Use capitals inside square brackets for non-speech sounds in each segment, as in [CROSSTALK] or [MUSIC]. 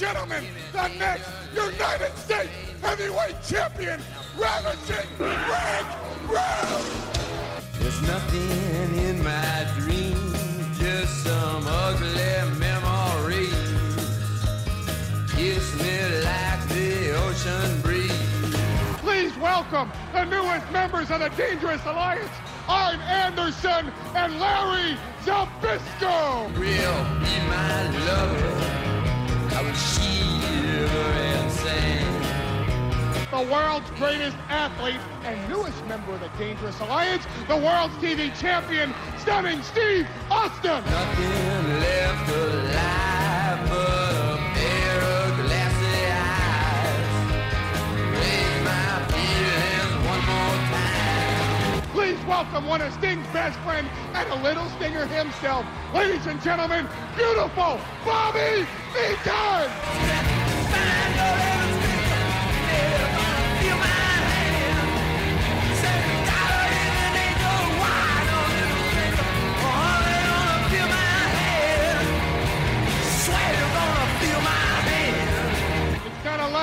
Gentlemen, the next United States Heavyweight Champion, Ravishing Rick Rude! There's nothing in my dreams, just some ugly memories. Kiss me like the ocean breeze. Please welcome the newest members of the Dangerous Alliance, Arn Anderson and Larry Zbyszko! Real be my lover. The world's greatest athlete and newest member of the Dangerous Alliance, the world's TV champion, stunning Steve Austin. Nothing left alive but a pair of glassy eyes. Raise my feelings one more time. Please welcome one of Sting's best friends and a little stinger himself, ladies and gentlemen, beautiful Bobby Eaton.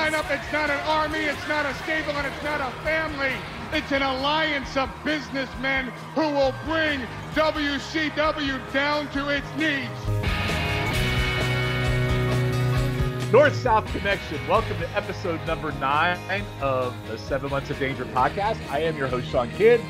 Lineup, it's not an army, it's not a stable, and it's not a family. It's an alliance of businessmen who will bring WCW down to its knees. North South Connection. Welcome to episode number nine of the Seven Months of Danger podcast. I am your host, Sean Kidd,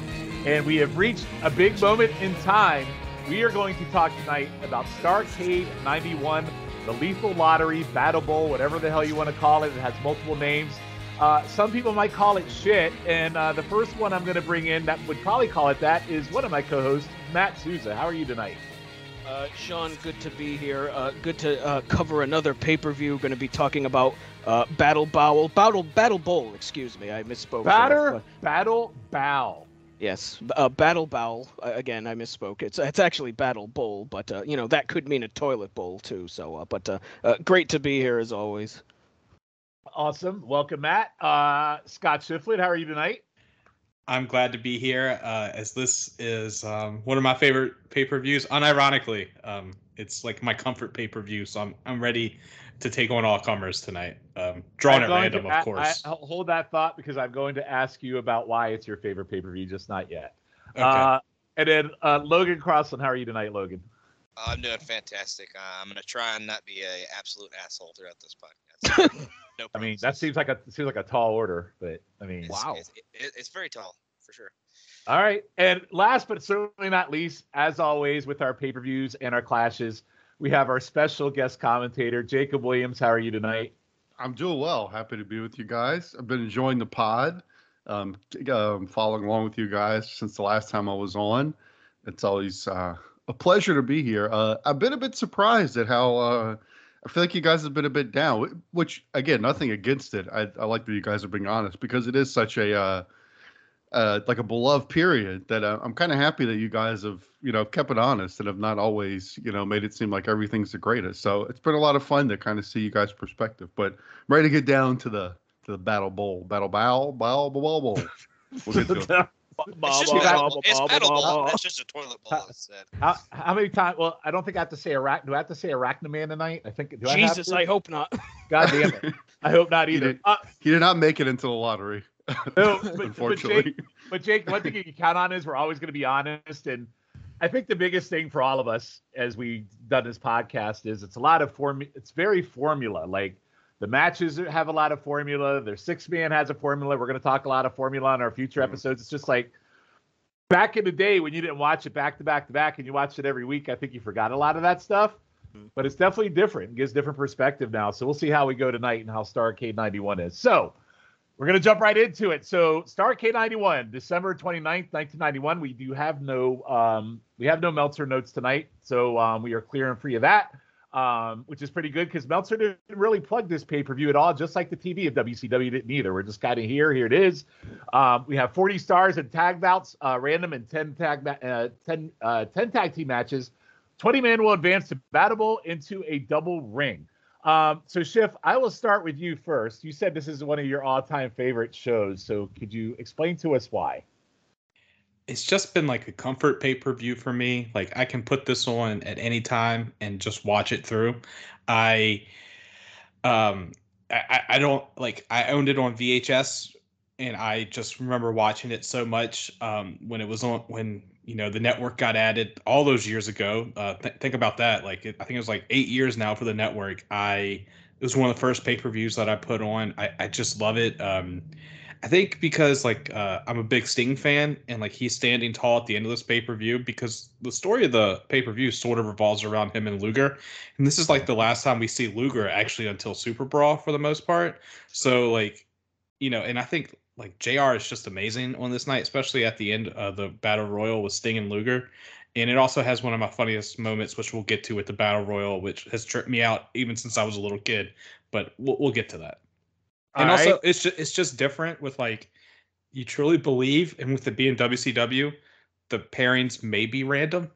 and we have reached a big moment in time. We are going to talk tonight about Starcade 91, the Lethal Lottery, Battle Bowl, whatever the hell you want to call it. It has multiple names. Uh, some people might call it shit, and uh, the first one I'm going to bring in that would probably call it that is one of my co-hosts, Matt Souza. How are you tonight? Uh, Sean, good to be here. Uh, good to uh, cover another pay-per-view. Going to be talking about uh, Battle Bowl, Battle Battle Bowl. Excuse me, I misspoke. Batter, battle, bow. Yes, uh, Battle Bowl. Uh, again, I misspoke. It's it's actually Battle Bowl, but uh, you know that could mean a toilet bowl too. So, uh, but uh, uh, great to be here as always. Awesome. Welcome, Matt. Uh, Scott Shiflett, how are you tonight? I'm glad to be here, uh, as this is um, one of my favorite pay-per-views. Unironically, um, it's like my comfort pay-per-view, so I'm I'm ready to take on all comers tonight. Um, drawn I'm at random, to- of course. I, hold that thought because I'm going to ask you about why it's your favorite pay per view, just not yet. okay. Uh, and then uh, Logan Crossland, how are you tonight, Logan? I'm doing fantastic. Uh, I'm gonna try and not be a absolute asshole throughout this podcast. [LAUGHS] No, I mean, that seems like a seems like a tall order, but I mean, It's, Wow. It's, it, it's very tall for sure. all right. And last but certainly not least, as always with our pay per views and our clashes, we have our special guest commentator, Jacob Williams. How are you tonight? I'm doing well. Happy to be with you guys. I've been enjoying the pod, um, um, following along with you guys since the last time I was on. It's always uh, a pleasure to be here. Uh, I've been a bit surprised at how uh, I feel like you guys have been a bit down, which again, nothing against it. I, I like that you guys are being honest because it is such a uh, like a beloved period that uh, I'm kind of happy that you guys have you know kept it honest and have not always you know made it seem like everything's the greatest. So it's been a lot of fun to kind of see you guys' perspective. But I'm ready to get down to the to the battle bowl, battle bow, bow, bow, bowl. We'll get [LAUGHS] to it. It's just battle bowl. It's battle bowl. That's just a toilet bowl. How, how many times? Well, I don't think I have to say arach. Do I have to say arachnoman tonight? I think. Do I have Jesus, to? I hope not. God damn it! [LAUGHS] I hope not You either. did- Uh, He did not make it into the lottery, no, but, [LAUGHS] but unfortunately. Jake, but Jake, one thing you can count on is we're always going to be honest, and I think the biggest thing for all of us as we done this podcast is it's a lot of form. It's very formula. Like the matches have a lot of formula. Their six man has a formula. We're going to talk a lot of formula on our future Mhm. episodes. It's just like back in the day when you didn't watch it back to back to back and you watched it every week. I think you forgot a lot of that stuff. Mhm. But it's definitely different. It gives different perspective now. So we'll see how we go tonight and how Starcade 91 is. So we're going to jump right into it. So Starcade 91, December 29th, 1991. We do have no um, we have no Meltzer notes tonight. So um, we are clear and free of that. Um, which is pretty good because Meltzer didn't really plug this pay-per-view at all, just like the TV of WCW didn't either. We're just kind of here. Here it is. Um, we have 40 stars and tag bouts, uh, random and 10 tag ma- uh, 10, uh, 10 tag team matches. 20 man will advance to battle into a double ring. Um, so Shiff, I will start with you first. You said this is one of your all-time favorite shows. So could you explain to us why? it's just been like a comfort pay per view for me. Like I can put this on at any time and just watch it through. I Um, I- I don't like. I owned it on VHS, and I just remember watching it so much um, when it was on when you know the network got added all those years ago. Uh, th- think about that. Like it, I think it was like eight years now for the network. I it was one of the first pay per views that I put on. I, I just love it. Um, I think because like uh, I'm a big Sting fan and like he's standing tall at the end of this pay per view because the story of the pay per view sort of revolves around him and Luger, and this is like the last time we see Luger actually until Super Brawl for the most part. So like, you know, and I think like Jr. is just amazing on this night, especially at the end of the Battle Royal with Sting and Luger. And it also has one of my funniest moments, which we'll get to at the Battle Royal, which has tripped me out even since I was a little kid. But we'll, we'll get to that and All also right. it's just it's just different with like you truly believe and with it being WCW, the pairings may be random.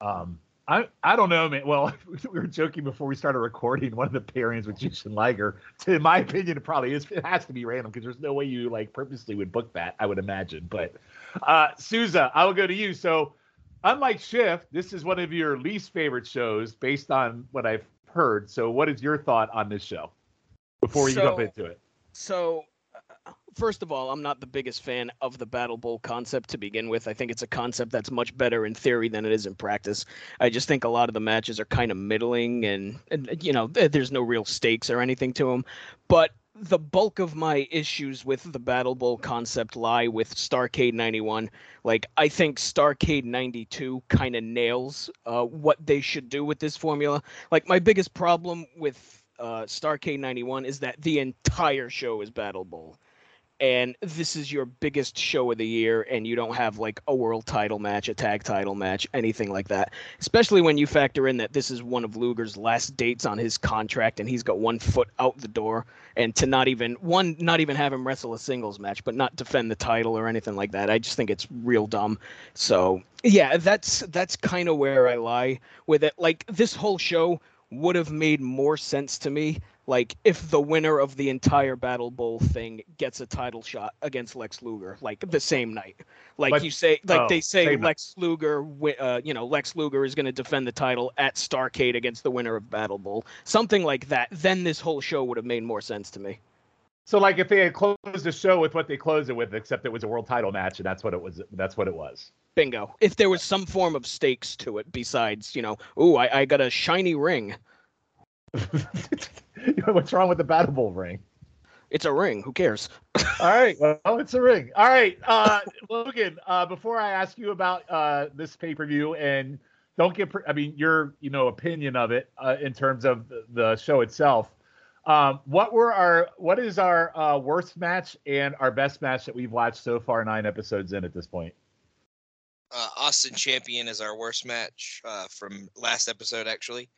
Um, I I don't know, man. Well, [LAUGHS] we were joking before we started recording. One of the pairings with Jushin Liger, to in my opinion, it probably is. It has to be random because there's no way you like purposely would book that. I would imagine. But uh, Souza, I will go to you. So, unlike Shiff, this is one of your least favorite shows based on what I've heard. So, what is your thought on this show before we jump into it? So, first of all, I'm not the biggest fan of the Battle Bowl concept to begin with. I think it's a concept that's much better in theory than it is in practice. I just think a lot of the matches are kind of middling and, and you know, th- there's no real stakes or anything to them. But the bulk of my issues with the Battle Bowl concept lie with Starcade 91. Like, I think Starcade 92 kind of nails uh, what they should do with this formula. Like, my biggest problem with uh, Starcade 91 is that the entire show is Battle Bowl. And this is your biggest show of the year, and you don't have like a world title match, a tag title match, anything like that. Especially when you factor in that this is one of Luger's last dates on his contract, and he's got one foot out the door. And to not even one, not even have him wrestle a singles match, but not defend the title or anything like that, I just think it's real dumb. So yeah, that's that's kind of where I lie with it. Like this whole show would have made more sense to me like if the winner of the entire battle bowl thing gets a title shot against lex luger like the same night like But- you say like oh, they say night. lex luger uh, you know lex luger is going to defend the title at starcade against the winner of battle bowl something like that then this whole show would have made more sense to me So, like, if they had closed the show with what they closed it with, except it was a world title match, and that's what it was. That's what it was. bingo if there was some form of stakes to it besides you know ooh i, I got a shiny ring [LAUGHS] What's wrong with the Battle Bowl ring? it's a ring who cares [LAUGHS] All right. Well, it's a ring. All right. Uh, Logan, uh, before I ask you about uh, this pay per view, and don't get, pre- I mean, your, you know, opinion of it uh, in terms of the, the show itself. Um, what were our, what is our uh, worst match and our best match that we've watched so far, nine episodes in at this point? Uh, Austin Champion is our worst match uh, from last episode, actually.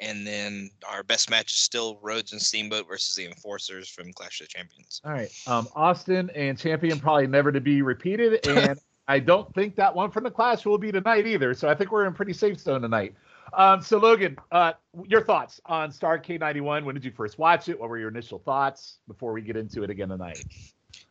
And then our best match is still Rhodes and Steamboat versus the Enforcers from Clash of the Champions. All right. Um, Austin and Champion probably never to be repeated. [LAUGHS] And I don't think that one from the Clash will be tonight either. So I think we're in pretty safe zone tonight. Um, so Logan, uh, your thoughts on Starcade 91? When did you first watch it? What were your initial thoughts before we get into it again tonight?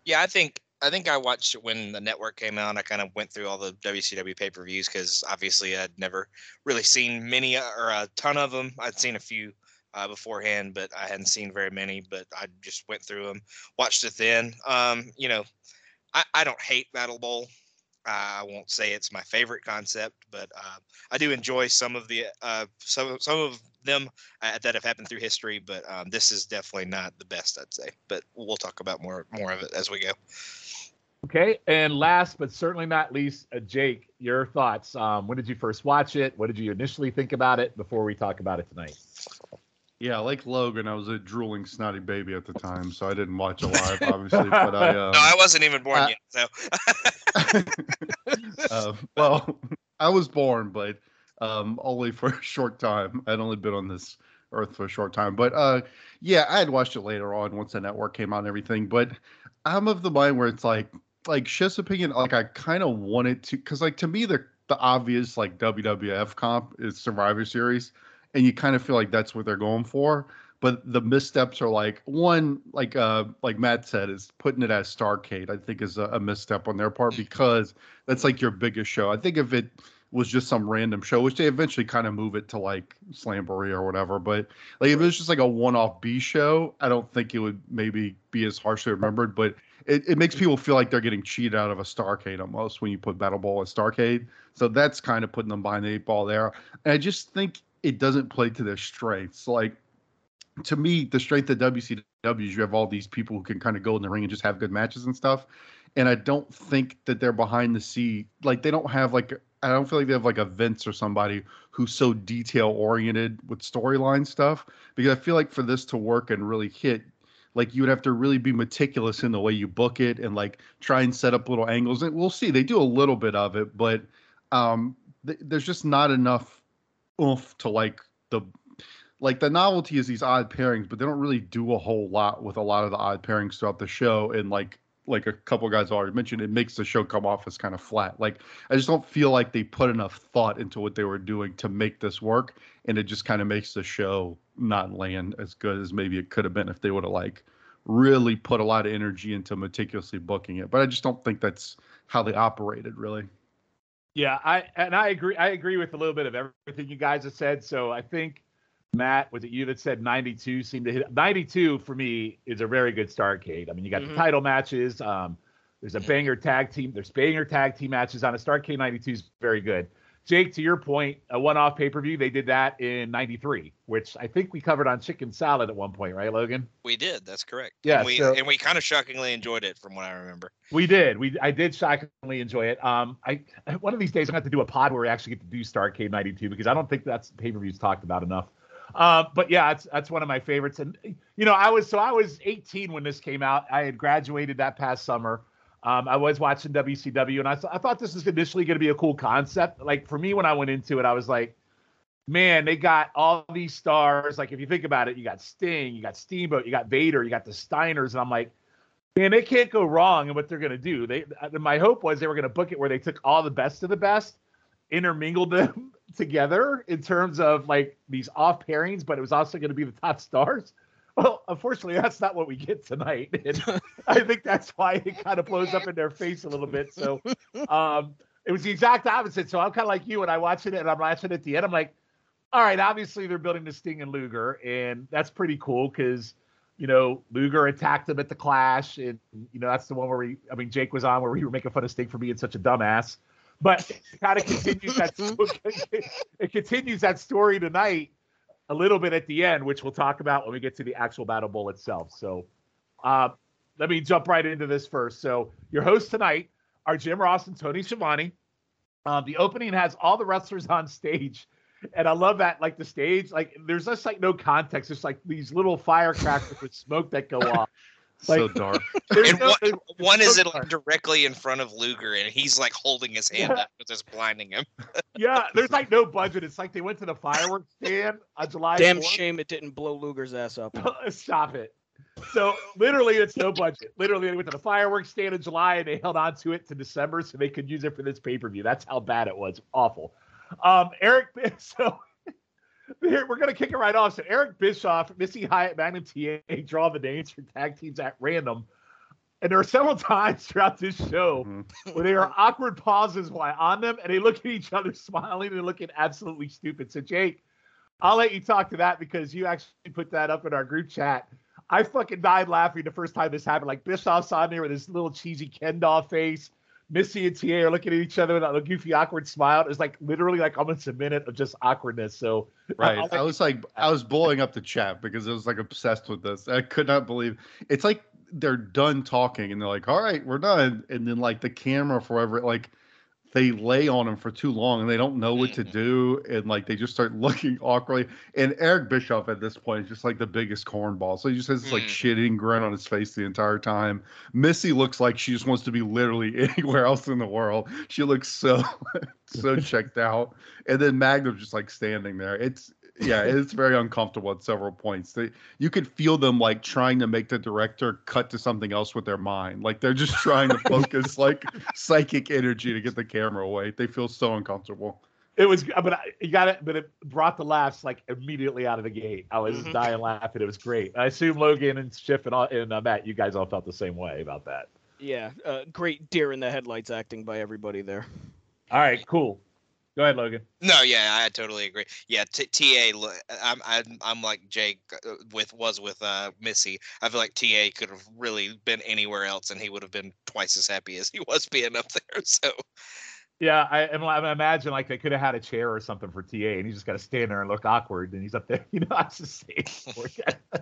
Yeah, I think I think I watched it when the network came out. I kind of went through all the WCW pay per views because obviously I'd never really seen many uh, or a ton of them. I'd seen a few uh, beforehand, but I hadn't seen very many. But I just went through them, watched it then. Um, you know, I, I don't hate Battle Bowl. I won't say it's my favorite concept, but uh, I do enjoy some of the uh, some some of them uh, that have happened through history. But um, this is definitely not the best, I'd say. But we'll talk about more more of it as we go. Okay. And last but certainly not least, uh, Jake, your thoughts. Um, when did you first watch it? What did you initially think about it before we talk about it tonight? Yeah, like Logan, I was a drooling snotty baby at the time, so I didn't watch it live, obviously. but I, [LAUGHS] um, no, I wasn't even born uh, yet. So [LAUGHS] uh, well, [LAUGHS] I was born, but um, only for a short time. I'd only been on this earth for a short time. But uh, yeah, I had watched it later on once the network came out and everything. But I'm of the mind where it's like, like Shiff's opinion, like I kind of wanted to, because like to me, the the obvious like WWF comp is Survivor Series, and you kind of feel like that's what they're going for. But the missteps are like one, like uh, like Matt said, is putting it as Starcade. I think is a, a misstep on their part because that's like your biggest show. I think if it was just some random show, which they eventually kind of move it to like Slamboree or whatever. But like if it was just like a one-off B show, I don't think it would maybe be as harshly remembered. But it, it makes people feel like they're getting cheated out of a Starcade almost when you put Battle Bowl at Starcade. So that's kind of putting them behind the eight ball there. And I just think it doesn't play to their strengths. Like to me, the strength of WCW is you have all these people who can kind of go in the ring and just have good matches and stuff. And I don't think that they're behind the scene. Like they don't have like I don't feel like they have like a Vince or somebody who's so detail oriented with storyline stuff. Because I feel like for this to work and really hit, like you would have to really be meticulous in the way you book it and like try and set up little angles. And we'll see. They do a little bit of it, but um, th- there's just not enough oomph to like the like the novelty is these odd pairings, but they don't really do a whole lot with a lot of the odd pairings throughout the show. And like like a couple guys already mentioned, it makes the show come off as kind of flat. Like I just don't feel like they put enough thought into what they were doing to make this work, and it just kind of makes the show not land as good as maybe it could have been if they would have like really put a lot of energy into meticulously booking it. But I just don't think that's how they operated really. Yeah, I and I agree. I agree with a little bit of everything you guys have said. So I think Matt, was it you that said 92 seemed to hit 92 for me is a very good Starcade. I mean, you got Mhm. the title matches. Um, there's a banger tag team. There's banger tag team matches on a Starcade 92 is very good. Jake, to your point, a one-off pay-per-view, they did that in '93, which I think we covered on Chicken Salad at one point, right, Logan? We did. That's correct. Yeah, And we so- and we kind of shockingly enjoyed it, from what I remember. We did. We I did shockingly enjoy it. Um, I [LAUGHS] one of these days I'm gonna have to do a pod where we actually get to do Starcade '92 because I don't think that's pay-per-views talked about enough. Uh, but yeah, that's that's one of my favorites. And you know, I was so I was 18 when this came out. I had graduated that past summer. Um, I was watching WCW, and I, th- I thought this was initially going to be a cool concept. Like for me, when I went into it, I was like, man, they got all these stars. Like if you think about it, you got Sting, you got Steamboat, you got Vader, you got the Steiners, and I'm like, man, they can't go wrong in what they're going to do. They, uh, my hope was they were going to book it where they took all the best of the best, intermingled them [LAUGHS] together in terms of like these off pairings, but it was also going to be the top stars. Well, unfortunately, that's not what we get tonight. [LAUGHS] And I think that's why it kind of blows up in their face a little bit. So [LAUGHS] um, it was the exact opposite. So I'm kind of like you, and I watched it, and I'm watching it at the end. I'm like, all right, obviously they're building the Sting and Luger, and that's pretty cool because you know Luger attacked him at the Clash, and you know that's the one where we, I mean, Jake was on where we were making fun of Sting for being such a dumbass. But it kind of continues that [LAUGHS] it continues that story tonight a little bit at the end, which we'll talk about when we get to the actual Battle Bowl itself. So uh, let me jump right into this first. So your hosts tonight are Jim Ross and Tony Schiavone. Um, the opening has all the wrestlers on stage, and I love that. Like the stage, like there's just like no context. It's like these little firecrackers with smoke that go [LAUGHS] off. So Like- dark. [LAUGHS] And no- one, one there's is it like directly in front of Luger, and he's like holding his hand Yeah. up with just blinding him. [LAUGHS] yeah, there's like no budget. It's like they went to the fireworks [LAUGHS] stand on July. Damn 4th. shame it didn't blow Luger's ass up. Stop it. So literally, it's no budget. Literally, they went to the fireworks stand in July and they held on to it to December so they could use it for this pay per view. That's how bad it was. Awful. Um, Eric, so here we're gonna kick it right off. So Eric Bischoff, Missy Hyatt, Magnum TA draw the names for tag teams at random. And there are several [LAUGHS] times throughout this show Mhm. where there are awkward pauses while on them, and they look at each other [LAUGHS] smiling and looking absolutely stupid. So Jake, I'll let you talk to that because you actually put that up in our group chat. I fucking died laughing the first time this happened. Like Bischoff's on there with his little cheesy Ken doll face. Missy and TA are looking at each other with a goofy, awkward smile. It's like literally like almost a minute of just awkwardness. So Right. I'll let I was like, I was blowing up the chat because I was like obsessed with this. I could not believe it's like they're done talking and they're like, all right, we're done. And then like the camera forever, like they lay on him for too long and they don't know what to Mhm. do. And like they just start [LAUGHS] looking awkwardly. And Eric Bischoff at this point is just like the biggest cornball. So he just has this like Mhm. shitting grin on his face the entire time. Missy looks like she just wants to be literally [LAUGHS] anywhere else in the world. She looks so [LAUGHS] so checked out. And then Magnum's just like standing there. It's yeah, it's very uncomfortable at several points. They you could feel them like trying to make the director cut to something else with their mind. Like they're just trying to focus [LAUGHS] like psychic energy to get the camera away. They feel so uncomfortable. it was, but I, you got it. But it brought the laughs like immediately out of the gate. I was Mhm. dying laughing. It was great. I assume Logan and Shiff and, all, and uh, Matt, you guys all felt the same way about that. Yeah, uh, great deer in the headlights acting by everybody there. All right, cool. Go ahead, Logan. No, yeah, I totally agree. Yeah, T- TA, I'm, I'm I'm like Jake uh, with was with uh, Missy. I feel like TA could have really been anywhere else, and he would have been twice as happy as he was being up there. [LAUGHS] So Yeah, I, and I imagine like they could have had a chair or something for TA, and he's just got to stand there and look awkward, and he's up there. [LAUGHS] You know, I was just saying.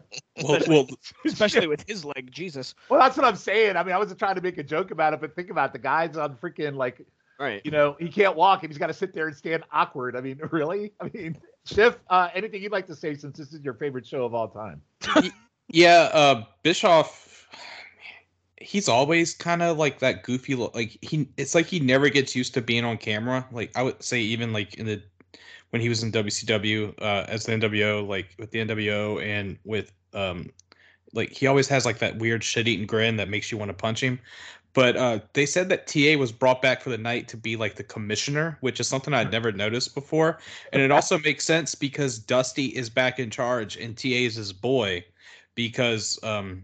[LAUGHS] Well, well, especially with his leg. Jesus. well, that's what I'm saying. I mean, I wasn't trying to make a joke about it, but think about the guys on freaking like, Right. you know, he can't walk and he's got to sit there and stand awkward. I mean, [LAUGHS] really? I mean, Shiff, uh, anything you'd like to say since this is your favorite show of all time? yeah. Uh, Bischoff, he's always kind of like that goofy. lo- Like he, it's like he never gets used to being on camera. Like I would say, even like in the when he was in WCW uh, as the NWO, like with the NWO and with um, like he always has like that weird shit-eating grin that makes you want to punch him. But uh, they said that TA was brought back for the night to be like the commissioner, which is something I'd never noticed before. And it also makes sense because Dusty is back in charge and TA is his boy. Because um,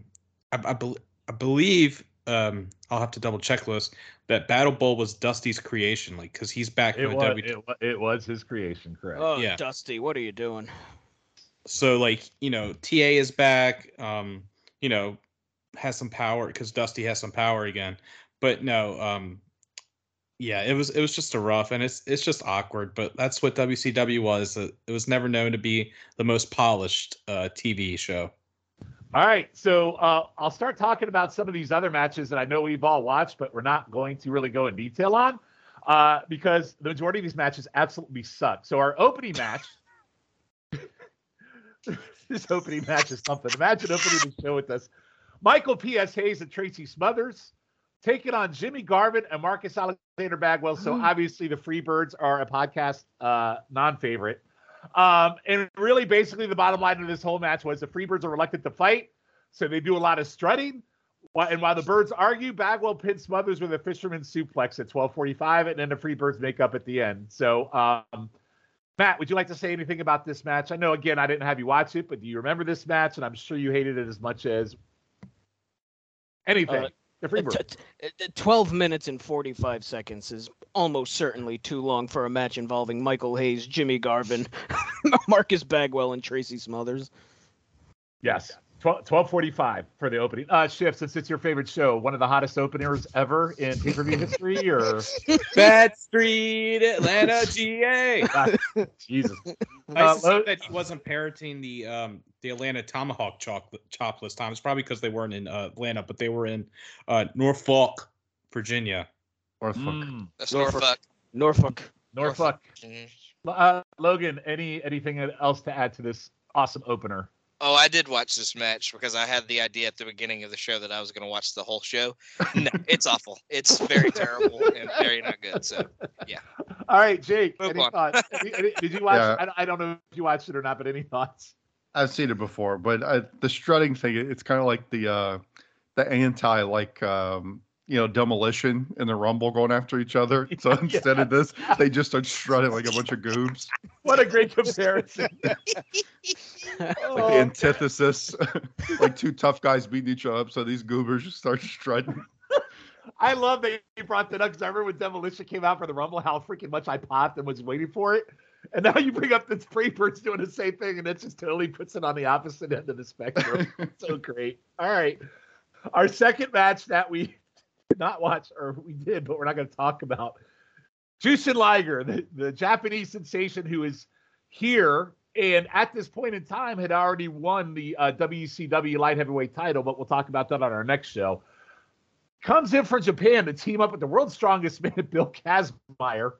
I, I, bel I believe um, I'll have to double check this that Battle Bowl was Dusty's creation, like because he's back It in was, W. it, wa- it was his creation, correct? Oh, Yeah. Dusty, what are you doing? so like you know ta is back um you know has some power because dusty has some power again but no um yeah it was it was just a rough and it's it's just awkward but that's what wcw was it was never known to be the most polished uh tv show All right, so uh, I'll start talking about some of these other matches that I know we've all watched, but we're not going to really go in detail on uh, because the majority of these matches absolutely suck. So our opening match, [LAUGHS] this opening match is something. Imagine opening the show with us, Michael P.S. Hayes and Tracy Smothers taking on Jimmy Garvin and Marcus Alexander Bagwell. So obviously the Freebirds are a podcast uh, non-favorite. Um, and really, basically, the bottom line of this whole match was the Freebirds are reluctant to fight, so they do a lot of strutting. And while the Birds argue, Bagwell pins Smothers with a fisherman suplex at 12:45, and then the Freebirds make up at the end. So, um, Matt, would you like to say anything about this match? I know, again, I didn't have you watch it, but do you remember this match? And I'm sure you hated it as much as anything. Uh, the Uh, t- t- uh, 12 minutes and 45 seconds is almost certainly too long for a match involving Michael Hayes, Jimmy Garvin, [LAUGHS] Marcus Bagwell, and Tracy Smothers. Yes. 12, 1245 for the opening. Uh Shiff, since it's your favorite show, one of the hottest openers ever in pay-per-view history, or [LAUGHS] bad street atlanta [LAUGHS] ga Jesus. I Uh, used to Lo- say that he wasn't parroting the um the Atlanta Tomahawk chop chop this time. It's probably because they weren't in uh, Atlanta, but they were in uh, Norfolk, Virginia. Or fuck. Mm, that's Norfolk. Norfolk. Norfolk. Norfolk. Mhm. Uh, Logan, any anything else to add to this awesome opener? Oh, I did watch this match because I had the idea at the beginning of the show that I was going to watch the whole show. No, it's awful. It's very terrible and very not good. So yeah. All right, Jake. Move any on. thoughts? [LAUGHS] Any- any- did you watch? Yeah. I, don't- I don't know if you watched it or not, but any thoughts? I've seen it before, but I, the strutting thing, it's kind of like the uh, the anti like um, you know demolition and the rumble going after each other. [LAUGHS] So Yeah. instead of this, they just start strutting like a bunch of goobs, What a great comparison. [LAUGHS] like Oh, the antithesis, [LAUGHS] like two tough guys beating each other up. So these goobers just start strutting. I love that you brought that up because I remember when Demolition came out for the Rumble, how freaking much I popped and was waiting for it. And now you bring up the Freebirds doing the same thing, and it just totally puts it on the opposite end of the spectrum. so great. All right. Our second match that we did not watch, or we did, but we're not going to talk about. Jushin Liger, the, the Japanese sensation who is here and at this point in time had already won the uh, WCW light heavyweight title, but we'll talk about that on our next show. Comes in from Japan to team up with the world's strongest man, [LAUGHS] Bill Kazmaier.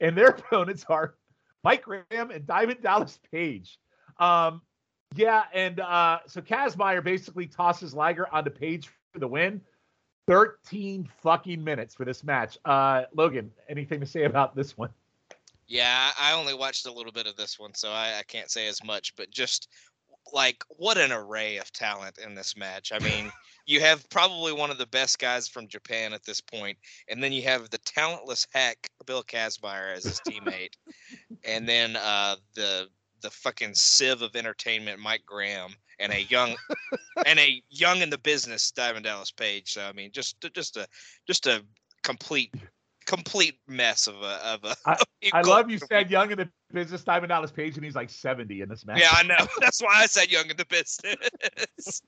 And their opponents are Mike Graham and Diamond Dallas Page. Um, yeah, and uh, so Kazmaier basically tosses Liger onto Page for the win. 13 fucking minutes for this match. Uh, Logan, anything to say about this one? yeah, I only watched a little bit of this one, so I, I can't say as much. But just like what an array of talent in this match. I mean, [LAUGHS] you have probably one of the best guys from Japan at this point, and then you have the talentless hack Bill Kazmaier as his [LAUGHS] teammate, and then uh, the the fucking sieve of entertainment Mike Graham and a young [LAUGHS] and a young in the business Diamond Dallas Page. So I mean, just just a just a complete complete mess of a of a. I- [LAUGHS] I love you said young in the business Diamond Dallas Page, and he's like 70 in this match. Yeah, I know. [LAUGHS] That's why I said young in the business.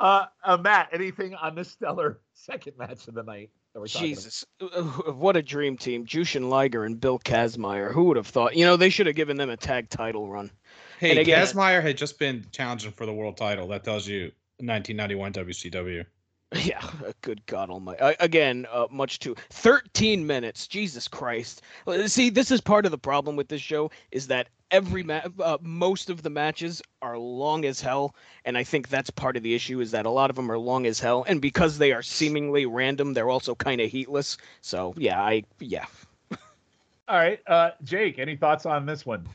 Uh, uh, Matt, anything on this stellar second match of the night that we're talking about? Jesus, Uh, [LAUGHS] what a dream team! Jushin Liger and Bill Kazmaier. Who would have thought? You know, they should have given them a tag title run. Hey, And again- Kazmaier had just been challenging for the world title. That tells you 1991 WCW. [LAUGHS] Yeah, good God Almighty. Uh, again, uh, much too. 13 minutes. Jesus Christ. See, this is part of the problem with this show is that every ma- uh, most of the matches are long as hell, and I think that's part of the issue is that a lot of them are long as hell, and because they are seemingly random, they're also kind of heatless. So yeah, I yeah. [LAUGHS] All right, uh, Jake, any thoughts on this one?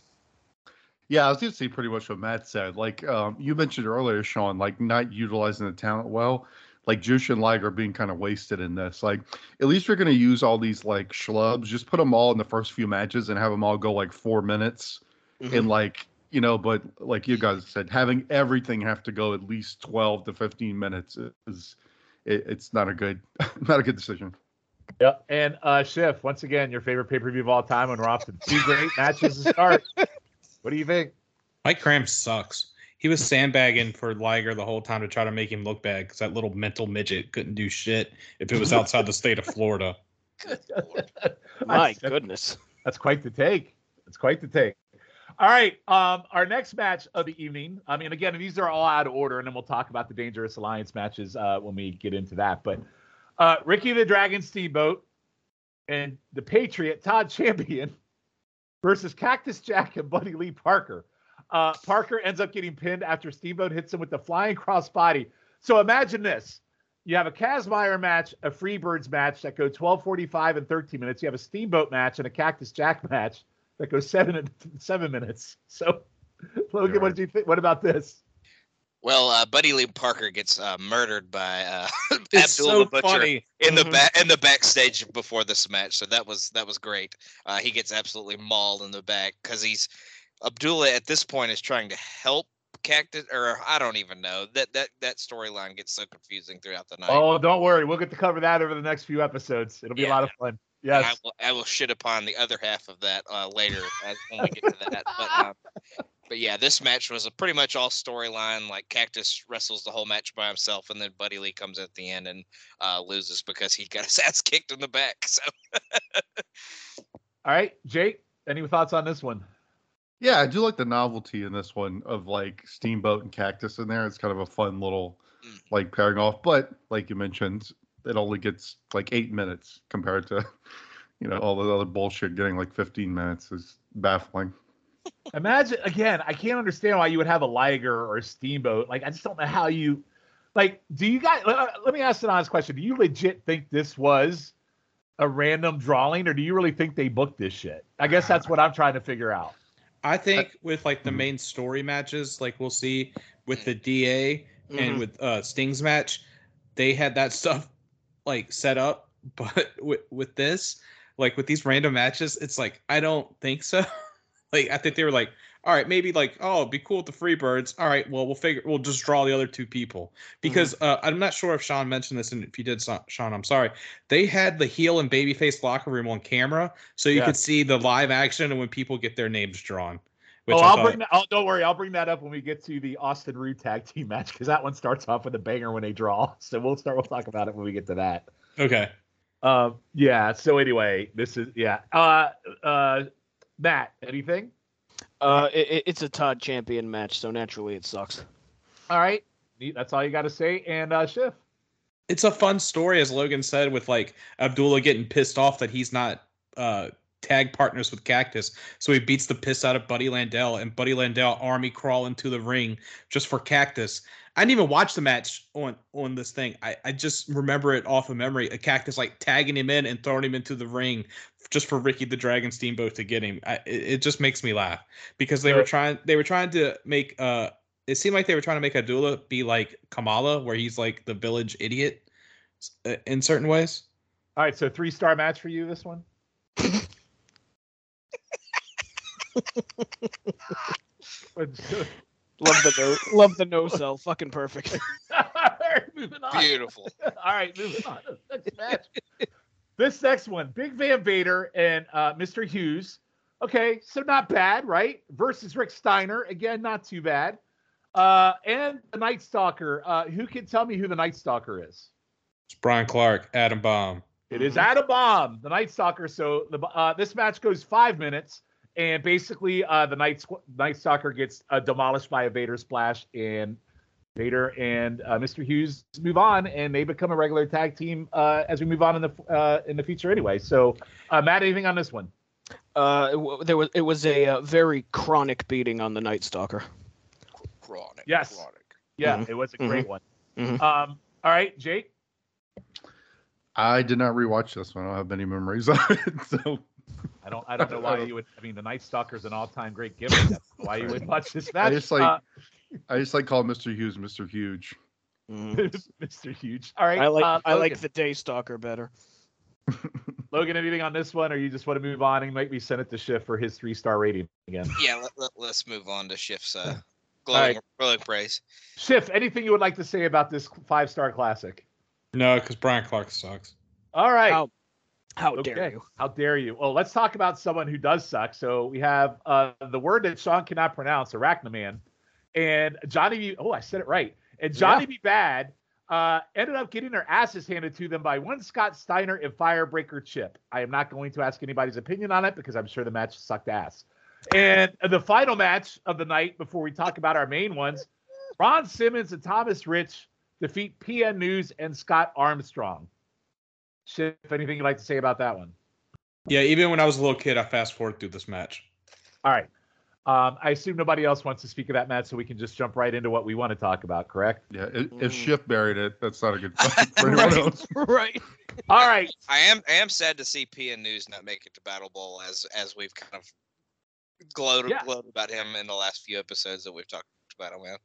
Yeah, I was going to say pretty much what Matt said. Like um, you mentioned earlier, Sean, like not utilizing the talent well. Like Jushin Liger being kind of wasted in this. Like at least you're going to use all these like schlubs. Just put them all in the first few matches and have them all go like four minutes. Mhm. And like you know, but like you guys said, having everything have to go at least twelve to fifteen minutes is it, it's not a good [LAUGHS] not a good decision. Yeah, and uh, Shiff, once again, your favorite pay per view of all time, when we're off to two great matches to start. [LAUGHS] What do you think? Mike Graham sucks. He was sandbagging for Liger the whole time to try to make him look bad because that little mental midget couldn't do shit if it was outside the state of Florida. [LAUGHS] My That's- goodness. That's quite the take. That's quite the take. All right. Um, our next match of the evening. I mean, again, these are all out of order, and then we'll talk about the Dangerous Alliance matches uh, when we get into that. But uh, Ricky the Dragon Steamboat and the Patriot Todd Champion [LAUGHS] versus Cactus Jack and Buddy Lee Parker. Uh, Parker ends up getting pinned after Steamboat hits him with the flying crossbody. So imagine this. You have a Kazmaier match, a Freebirds match that go 12, 45, and 13 minutes. You have a Steamboat match and a Cactus Jack match that goes seven and [LAUGHS] seven minutes. So, [LAUGHS] Logan, You're what right. did you think? What about this? well, uh, Buddy Lee Parker gets uh, murdered by uh, [LAUGHS] Abdullah the Butcher funny. in the Mhm. back in the backstage before this match. So that was that was great. Uh, he gets absolutely mauled in the back because he's Abdullah at this point is trying to help Cactus, or I don't even know that that that storyline gets so confusing throughout the night. Oh, don't worry. We'll get to cover that over the next few episodes. It'll be a lot of fun. Yes. I will, I will shit upon the other half of that uh, later as, when we get to that. But, um, [LAUGHS] but yeah, this match was a pretty much all storyline. Like Cactus wrestles the whole match by himself, and then Buddy Lee comes at the end and uh, loses because he got [LAUGHS] his ass kicked in the back. So [LAUGHS] All right, Jake. Any thoughts on this one? Yeah, I do like the novelty in this one of like Steamboat and Cactus in there. It's kind of a fun little Mm. like pairing off. But like you mentioned, it only gets like eight minutes compared to [LAUGHS] you know all the other bullshit getting like 15 minutes is baffling. Imagine again. I can't understand why you would have a Liger or a Steamboat. Like, I just don't know how you. Like, do you guys? Let, let me ask an honest question. Do you legit think this was a random drawing, or do you really think they booked this shit? I guess that's [LAUGHS] what I'm trying to figure out. I think with like the Mhm. main story matches, like we'll see with the DA and Mhm. with uh Sting's match, they had that stuff like set up. [LAUGHS] But with with this, like with these random matches, it's like I don't think so. [LAUGHS] like I think they were like, all right, maybe like oh, it'd be cool with the Freebirds. All right, well we'll figure we'll just draw the other two people because uh, I'm not sure if Sean mentioned this, and if you did, Sean, I'm sorry. They had the heel and babyface locker room on camera, so you Yeah. could see the live action and when people get their names drawn. Which oh, I I'll bring that. Oh, don't worry. I'll bring that up when we get to the Austin Rude tag team match because that one starts off with a banger when they draw. [LAUGHS] So we'll start. We'll talk about it when we get to that. Okay. Um, yeah. So anyway, this is yeah. Uh, uh, Matt, anything? Uh, it, it- it's a Todd champion match, so naturally it sucks. All right. That's all you got to say. And uh, Shiff. It's a fun story, as Logan said, with like Abdullah getting pissed off that he's not uh tag partners with Cactus. So he beats the piss out of Buddy Landell and Buddy Landell army crawl into the ring just for Cactus. I didn't even watch the match on on this thing. I, I just remember it off of memory. A cactus like tagging him in and throwing him into the ring just for Ricky the Dragon Steamboat to get him. I, it, it just makes me laugh because they were trying they were trying to make uh it seemed like they were trying to make Abdullah be like Kamala, where he's like the village idiot uh, in certain ways. All right. So three star match for you. This one. [LAUGHS] Love the no, [LAUGHS] love the no sell. Fucking perfect. [LAUGHS] All right, moving on. beautiful. [LAUGHS] All right, moving on. Next match. This next one, Big Van Vader and uh, Mr. Hughes. Okay, so not bad, right? Versus Rick Steiner. Again, not too bad. Uh, and the Night Stalker. Uh, who can tell me who the Night Stalker is? It's Brian Clark, Adam Bomb. It is Adam Bomb, the Night Stalker. So the uh, this match goes five minutes, and basically uh, the Night Squ- Night Stalker gets uh, demolished by a Vader splash, and Vader and uh, Mr. Hughes move on, and they become a regular tag team uh, as we move on in the uh, in the future anyway. So, uh, Matt, anything on this one? Uh, it there was it was a uh, very chronic beating on the Night Stalker. Chronic. Yes. Chronic. Yeah, Mhm. it was a great one. Mhm. Um, all right, Jake. I did not rewatch this one. I don't have many memories of it. [LAUGHS] So I don't I don't know why you would. I mean, the Night Stalker's an all time great gimmick. That's why you would watch this match. I just like Uh, I just like call Mr. Hughes Mr. Huge. [LAUGHS] Mr. Huge. All right, I like uh, I like the Day Stalker better. [LAUGHS] Logan, anything on this one, or you just want to move on and make me send it to Shiff for his three star rating again? Yeah, let, let, let's move on to Shiff's uh, All glowing, right. glowing praise. Schiff, anything you would like to say about this five star classic? No, because Brian Clark sucks. All right. How how dare Okay. you? How dare you? Well, let's talk about someone who does suck. So we have uh, the word that Sean cannot pronounce, Arachnaman, and Johnny B. Oh, I said it right. And Johnny B. Bad uh, ended up getting their asses handed to them by one Scott Steiner and Firebreaker Chip. I am not going to ask anybody's opinion on it because I'm sure the match sucked ass. And the final match of the night, before we talk about our main ones, Ron Simmons and Thomas Rich defeat PN News and Scott Armstrong. Shiff, anything you'd like to say about that one? Yeah, even when I was a little kid, I fast forward through this match. All right. Um, I assume nobody else wants to speak of that match, so we can just jump right into what we want to talk about, correct? Yeah, if, if Shiff buried it, that's not a good [LAUGHS] sign for anyone right, else. right. All right. I am I am sad to see PN News not make it to Battle Bowl as as we've kind of glowed Yeah. glowed about him in the last few episodes that we've talked about him. Man.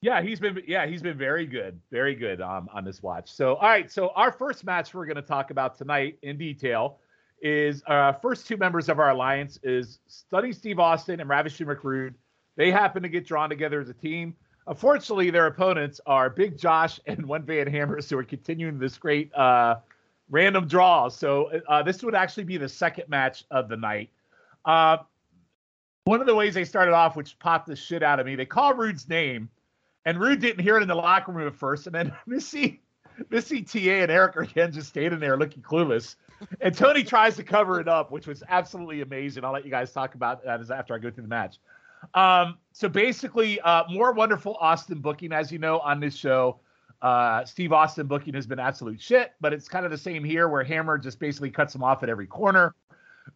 Yeah, he's been yeah, he's been very good. Very good um, on this watch. So, all right, so our first match we're going to talk about tonight in detail is uh first two members of our alliance is Stunning Steve Austin and Ravishing Rick Rude. They happen to get drawn together as a team. Unfortunately, their opponents are Big Josh and One Van Hammers, who are continuing this great uh, random draw. So uh, this would actually be the second match of the night. Uh, one of the ways they started off, which popped the shit out of me, they call Rude's name, and Rude didn't hear it in the locker room at first, and then [LAUGHS] Missy, Missy TA and Eric are again just standing there looking clueless. And Tony tries to cover it up, which was absolutely amazing. I'll let you guys talk about that after I go through the match. Um, so basically, uh, more wonderful Austin booking, as you know, on this show. Uh, Steve Austin booking has been absolute shit, but it's kind of the same here where Hammer just basically cuts him off at every corner.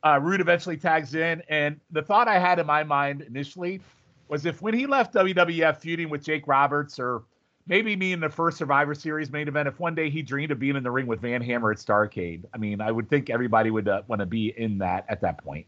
Uh, Rude eventually tags in, and the thought I had in my mind initially was if when he left WWF feuding with Jake Roberts or maybe me in the first Survivor Series main event, if one day he dreamed of being in the ring with Van Hammer at Starcade, I mean, I would think everybody would uh, want to be in that at that point.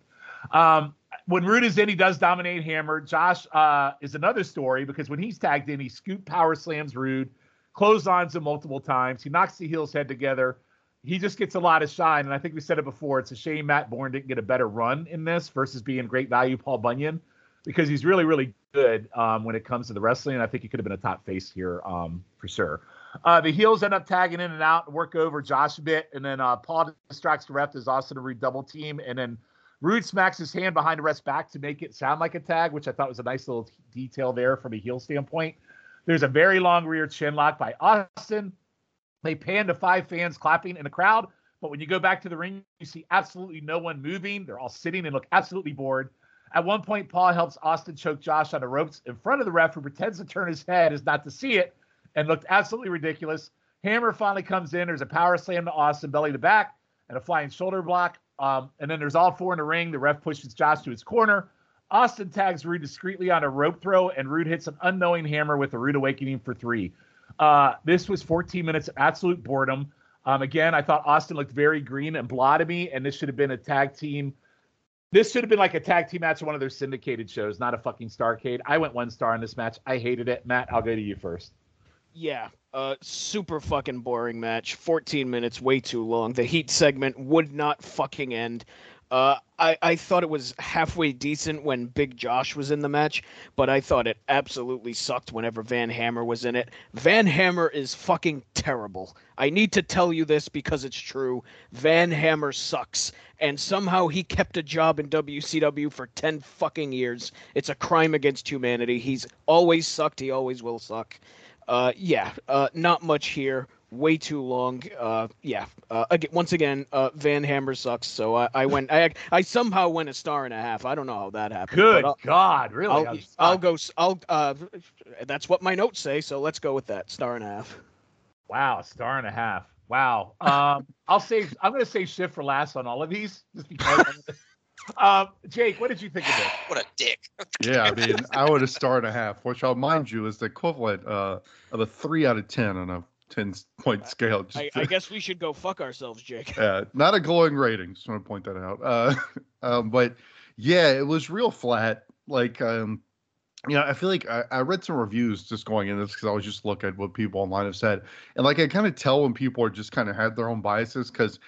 Um, when Rude is in, he does dominate Hammer. Josh uh, is another story because when he's tagged in, he scoop power slams Rude, clotheslines him multiple times. He knocks the heels head together. He just gets a lot of shine. And I think we said it before. It's a shame Matt Borne didn't get a better run in this versus being great value Paul Bunyan because he's really, really good um, when it comes to the wrestling. And I think he could have been a top face here um, for sure. Uh, the heels end up tagging in and out and work over Josh a bit. And then uh, Paul distracts the ref as Austin to Rude double team. And then Rude smacks his hand behind the ref's back to make it sound like a tag, which I thought was a nice little detail there from a heel standpoint. There's a very long rear chin lock by Austin. They pan to five fans clapping in the crowd. But when you go back to the ring, you see absolutely no one moving. They're all sitting and look absolutely bored. At one point, Paul helps Austin choke Josh on the ropes in front of the ref, who pretends to turn his head as not to see it and looked absolutely ridiculous. Hammer finally comes in. There's a power slam to Austin, belly to back, and a flying shoulder block. Um, and then there's all four in the ring. The ref pushes Josh to his corner. Austin tags Rude discreetly on a rope throw, and Rude hits an unknowing hammer with a Rude Awakening for three. Uh, this was 14 minutes of absolute boredom. Um, again, I thought Austin looked very green and blah to me, and this should have been a tag team. This should have been like a tag team match on one of their syndicated shows, not a fucking Starcade. I went one star in this match. I hated it. Matt, I'll go to you first. Yeah, uh, super fucking boring match. 14 minutes, way too long. The heat segment would not fucking end. Uh, I, I thought it was halfway decent when Big Josh was in the match, but I thought it absolutely sucked whenever Van Hammer was in it. Van Hammer is fucking terrible. I need to tell you this because it's true. Van Hammer sucks, and somehow he kept a job in WCW for 10 fucking years. It's a crime against humanity. He's always sucked, he always will suck. Uh, yeah, uh, not much here way too long. Uh, yeah. Uh, again, once again, uh, Van Hammer sucks. So I, I went. I, I somehow went a star and a half. I don't know how that happened. Good but God, really? I'll, I'm I'll go. s- I'll. Uh, that's what my notes say. So let's go with that. Star and a half. Wow, star and a half. Wow. Um, [LAUGHS] I'll say I'm going to say Shiff for last on all of these, just because. [LAUGHS] um, Jake, what did you think of this? [SIGHS] What a dick. [LAUGHS] Yeah, I mean, I would have star and a half, which I'll mind you is the equivalent uh, of a three out of ten on a ten point scale. I, I guess we should go fuck ourselves, Jake. [LAUGHS] Yeah, not a glowing rating. Just want to point that out. Uh, [LAUGHS] um, but yeah, it was real flat. Like, um, you know, I feel like I, I read some reviews just going in this because I was just looking at what people online have said, and like I kind of tell when people are just kind of had their own biases because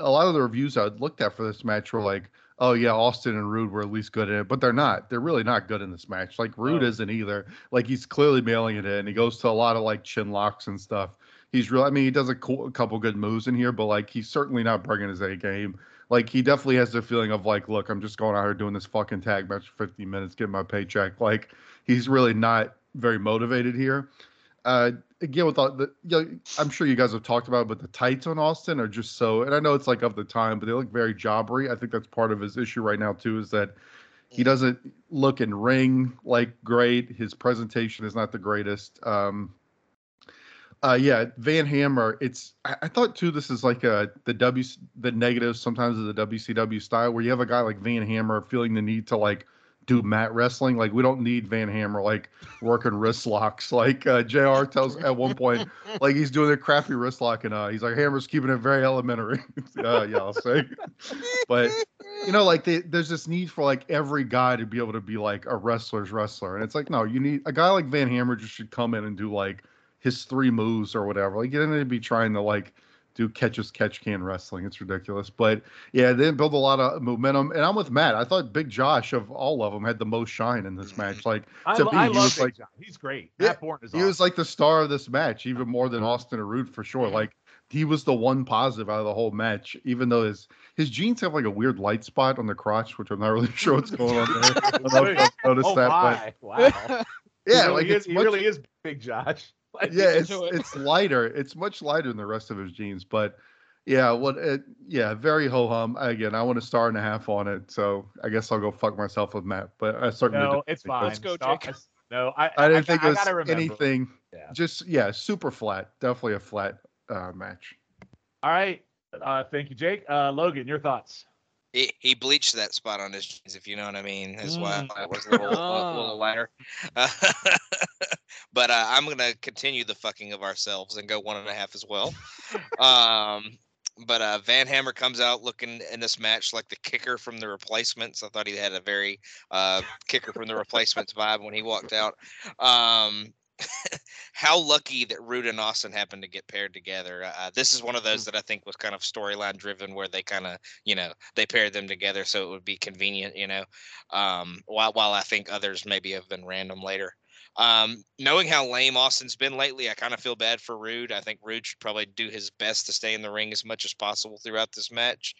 a lot of the reviews I looked at for this match were like, oh yeah, Austin and Rude were at least good in it, but they're not. They're really not good in this match. Like Rude Oh. isn't either. Like he's clearly mailing it in. He goes to a lot of like chin locks and stuff. He's real. I mean, he does a, cool, a couple good moves in here, but like he's certainly not bringing his A game. Like he definitely has the feeling of like, look, I'm just going out here doing this fucking tag match for 50 minutes, getting my paycheck. Like he's really not very motivated here. Uh, again, with all the, you know, I'm sure you guys have talked about, it, but the tights on Austin are just so, and I know it's like of the time, but they look very jobbery. I think that's part of his issue right now too, is that he doesn't look and ring like great. His presentation is not the greatest. Um, uh, yeah, Van Hammer. It's I, I thought too. This is like a the W the negative sometimes of the WCW style where you have a guy like Van Hammer feeling the need to like do mat wrestling. Like we don't need Van Hammer like working wrist locks. Like uh, Jr. tells at one point, [LAUGHS] like he's doing a crappy wrist lock, and uh, he's like Hammer's keeping it very elementary. [LAUGHS] uh, yeah, I'll say. but you know, like they, there's this need for like every guy to be able to be like a wrestler's wrestler, and it's like no, you need a guy like Van Hammer just should come in and do like his three moves or whatever. Like you didn't need to be trying to like do catch as catch can wrestling. It's ridiculous. But yeah, they didn't build a lot of momentum. And I'm with Matt. I thought Big Josh of all of them had the most shine in this mm-hmm. match. Like I, to lo- me, I he love was Big like John. He's great. Yeah, Matt Borne is he was like the star of this match, even more than Austin or Rude for sure. Mm-hmm. Like he was the one positive out of the whole match, even though his his jeans have like a weird light spot on the crotch, which I'm not really [LAUGHS] sure what's going on there. I don't know if you [LAUGHS] oh, noticed oh that, my! Wow. [LAUGHS] but He yeah, like is, he much, really is Big Josh. [LAUGHS] Like, yeah, it's it. it's lighter. It's much lighter than the rest of his jeans, but yeah, what it, yeah, very ho hum. Again, I want a star and a half on it, so I guess I'll go fuck myself with Matt. But I certainly no, didn't it's fine. Let's go, Stop- Jake. No, I, I didn't I, think I, it was anything. Yeah. Just yeah, super flat. Definitely a flat uh, match. All right. Uh, thank you, Jake. Uh, Logan, your thoughts? He, he bleached that spot on his jeans, if you know what I mean. Is why I was a little, a little [LAUGHS] lighter. [LAUGHS] but uh, I'm gonna continue the fucking of ourselves and go one and a half as well. [LAUGHS] um, but uh, Van Hammer comes out looking in this match like the kicker from the replacements. I thought he had a very uh, kicker from the replacements vibe when he walked out. Um, [LAUGHS] how lucky that Rude and Austin happened to get paired together. Uh, this is one of those that I think was kind of storyline driven, where they kind of, you know, they paired them together so it would be convenient, you know. Um, while while I think others maybe have been random later. Um, knowing how lame Austin's been lately, I kind of feel bad for Rude. I think Rude should probably do his best to stay in the ring as much as possible throughout this match.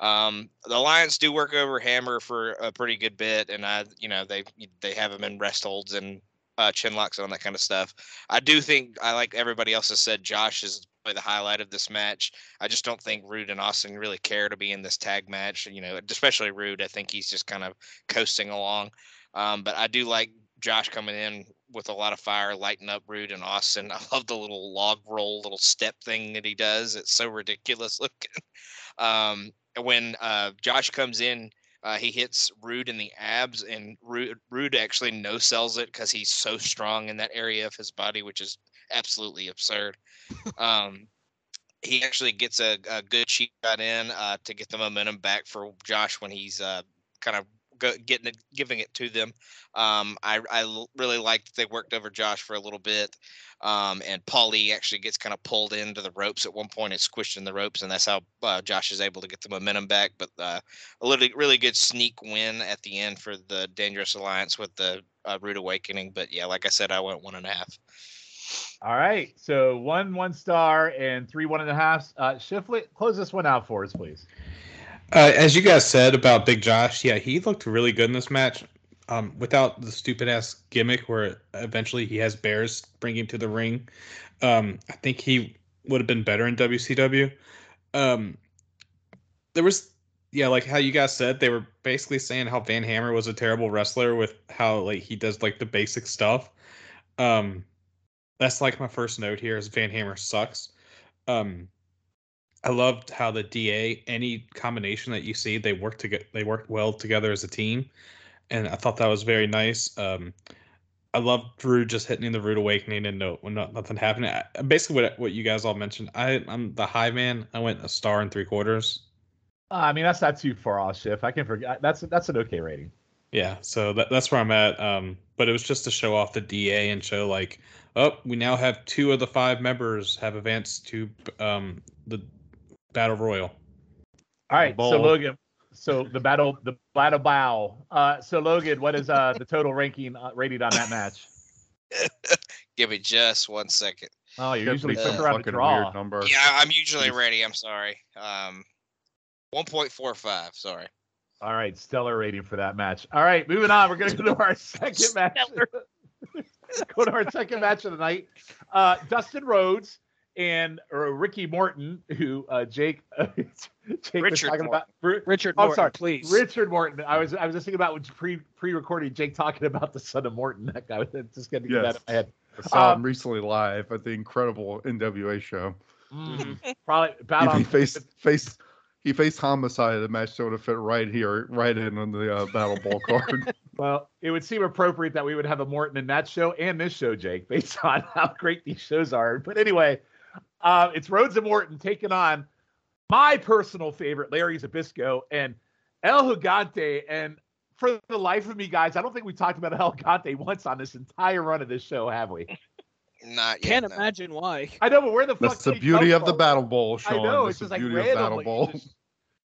Um, the Alliance do work over Hammer for a pretty good bit, and I, you know, they they have him in rest holds and uh, chin locks and all that kind of stuff. I do think I like everybody else has said Josh is the highlight of this match. I just don't think Rude and Austin really care to be in this tag match. You know, especially Rude. I think he's just kind of coasting along. Um, but I do like Josh coming in with a lot of fire, lighting up Rude and Austin. [LAUGHS] I love the little log roll, little step thing that he does. It's so ridiculous [LAUGHS] looking. Um, when uh, Josh comes in, uh, he hits Rude in the abs, and Rude, Rude actually no sells it because he's so strong in that area of his body, which is absolutely absurd. [LAUGHS] um, he actually gets a, a good cheap shot in uh, to get the momentum back for Josh when he's uh, kind of getting it, giving it to them. Um, I I really liked they worked over Josh for a little bit, um, and Paulie actually gets kind of pulled into the ropes at one point and squished in the ropes, and that's how uh, Josh is able to get the momentum back. But uh, a really really good sneak win at the end for the Dangerous Alliance with the uh, Rude Awakening. But yeah, like I said, I went one and a half. All right. So one one star and three one and a half. Uh, Shifley, close this one out for us, please. Uh, as you guys said about Big Josh, yeah, he looked really good in this match. Um, without the stupid ass gimmick where eventually he has bears bring him to the ring, um, I think he would have been better in WCW. Um, there was, yeah, like how you guys said, they were basically saying how Van Hammer was a terrible wrestler with how like he does like the basic stuff. Um, that's like my first note here is Van Hammer sucks. Um, I loved how the DA, any combination that you see, they work together. They work well together as a team, and I thought that was very nice. Um, I love Drew just hitting the rude awakening and no, when not, nothing happened. I, basically, what what you guys all mentioned. I I'm the high man. I went a star and three quarters. Uh, I mean, that's not too far off, Shiff. I can forget. That's that's an okay rating. Yeah, so that, that's where I'm at. Um, but it was just to show off the DA and show like, oh, we now have two of the five members have advanced to um the battle royal. All right. So Logan. So the battle, the battle bowl. Uh, so Logan, what is uh the total ranking uh, rated on that match? [LAUGHS] Give me just one second. Oh, you're Gotta usually be Uh, quick around the fucking draw. weird number. Yeah, I'm usually ready. I'm sorry. Um, 1.45. Sorry. All right, stellar rating for that match. All right, moving on. We're gonna go to our [LAUGHS] second match. [LAUGHS] go to our second match of the night. Uh, Dustin Rhodes and uh, Ricky Morton, who uh, Jake, [LAUGHS] Jake was Richard talking about. Richard Oh, Norton, sorry. please. Richard Morton. I was I was just thinking about when pre pre recording Jake talking about the son of Morton. [LAUGHS] That guy was just getting Yes. that in my head. I saw Um, him recently live at the incredible NWA show. Mm, [LAUGHS] probably about He, on he faced faced he faced homicide. The match sort of fit right here, right in on the uh, battle bowl card. Well, it would seem appropriate that we would have a Morton in that show and this show, Jake, based on how great these shows are. But anyway, uh, it's Rhodes and Morton taking on my personal favorite, Larry Zbyszko and El Gigante. And for the life of me, guys, I don't think we talked about El Gigante once on this entire run of this show, have we? [LAUGHS] Not yet. Can't no. imagine why. I know, but where the fuck That's the beauty come of the from? battle bowl, I know That's it's just the like beauty of battle randomly. bowl. just-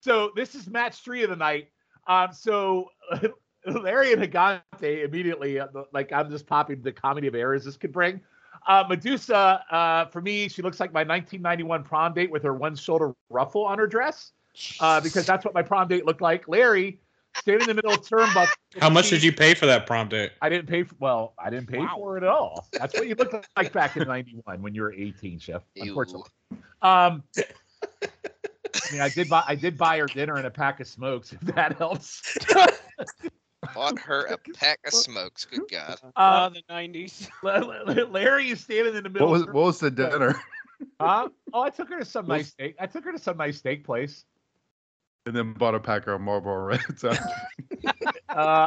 So this is match three of the night. Um, so [LAUGHS] Larry and Higante immediately, uh, like I'm just popping the comedy of errors this could bring. Uh, Medusa, uh, for me, she looks like my 1991 prom date with her one shoulder ruffle on her dress, uh, because that's what my prom date looked like. Larry, standing in the middle of turnbuckle. How much did you pay for that prom date? I didn't pay for. Well, I didn't pay Wow. for it at all. That's what you looked [LAUGHS] like back in '91 when you were 18, Chef. Unfortunately. Um, I mean, I did buy I did buy her dinner and a pack of smokes. If that helps. [LAUGHS] Bought her a [LAUGHS] pack of smokes. Good God. [LAUGHS] Uh, Uh, the 90s. [LAUGHS] Larry is standing in the middle. What was what was the dinner? Huh? Oh, I took her to some nice steak. I took her to some nice steak place. And then bought a pack of Marlboro Reds. Uh,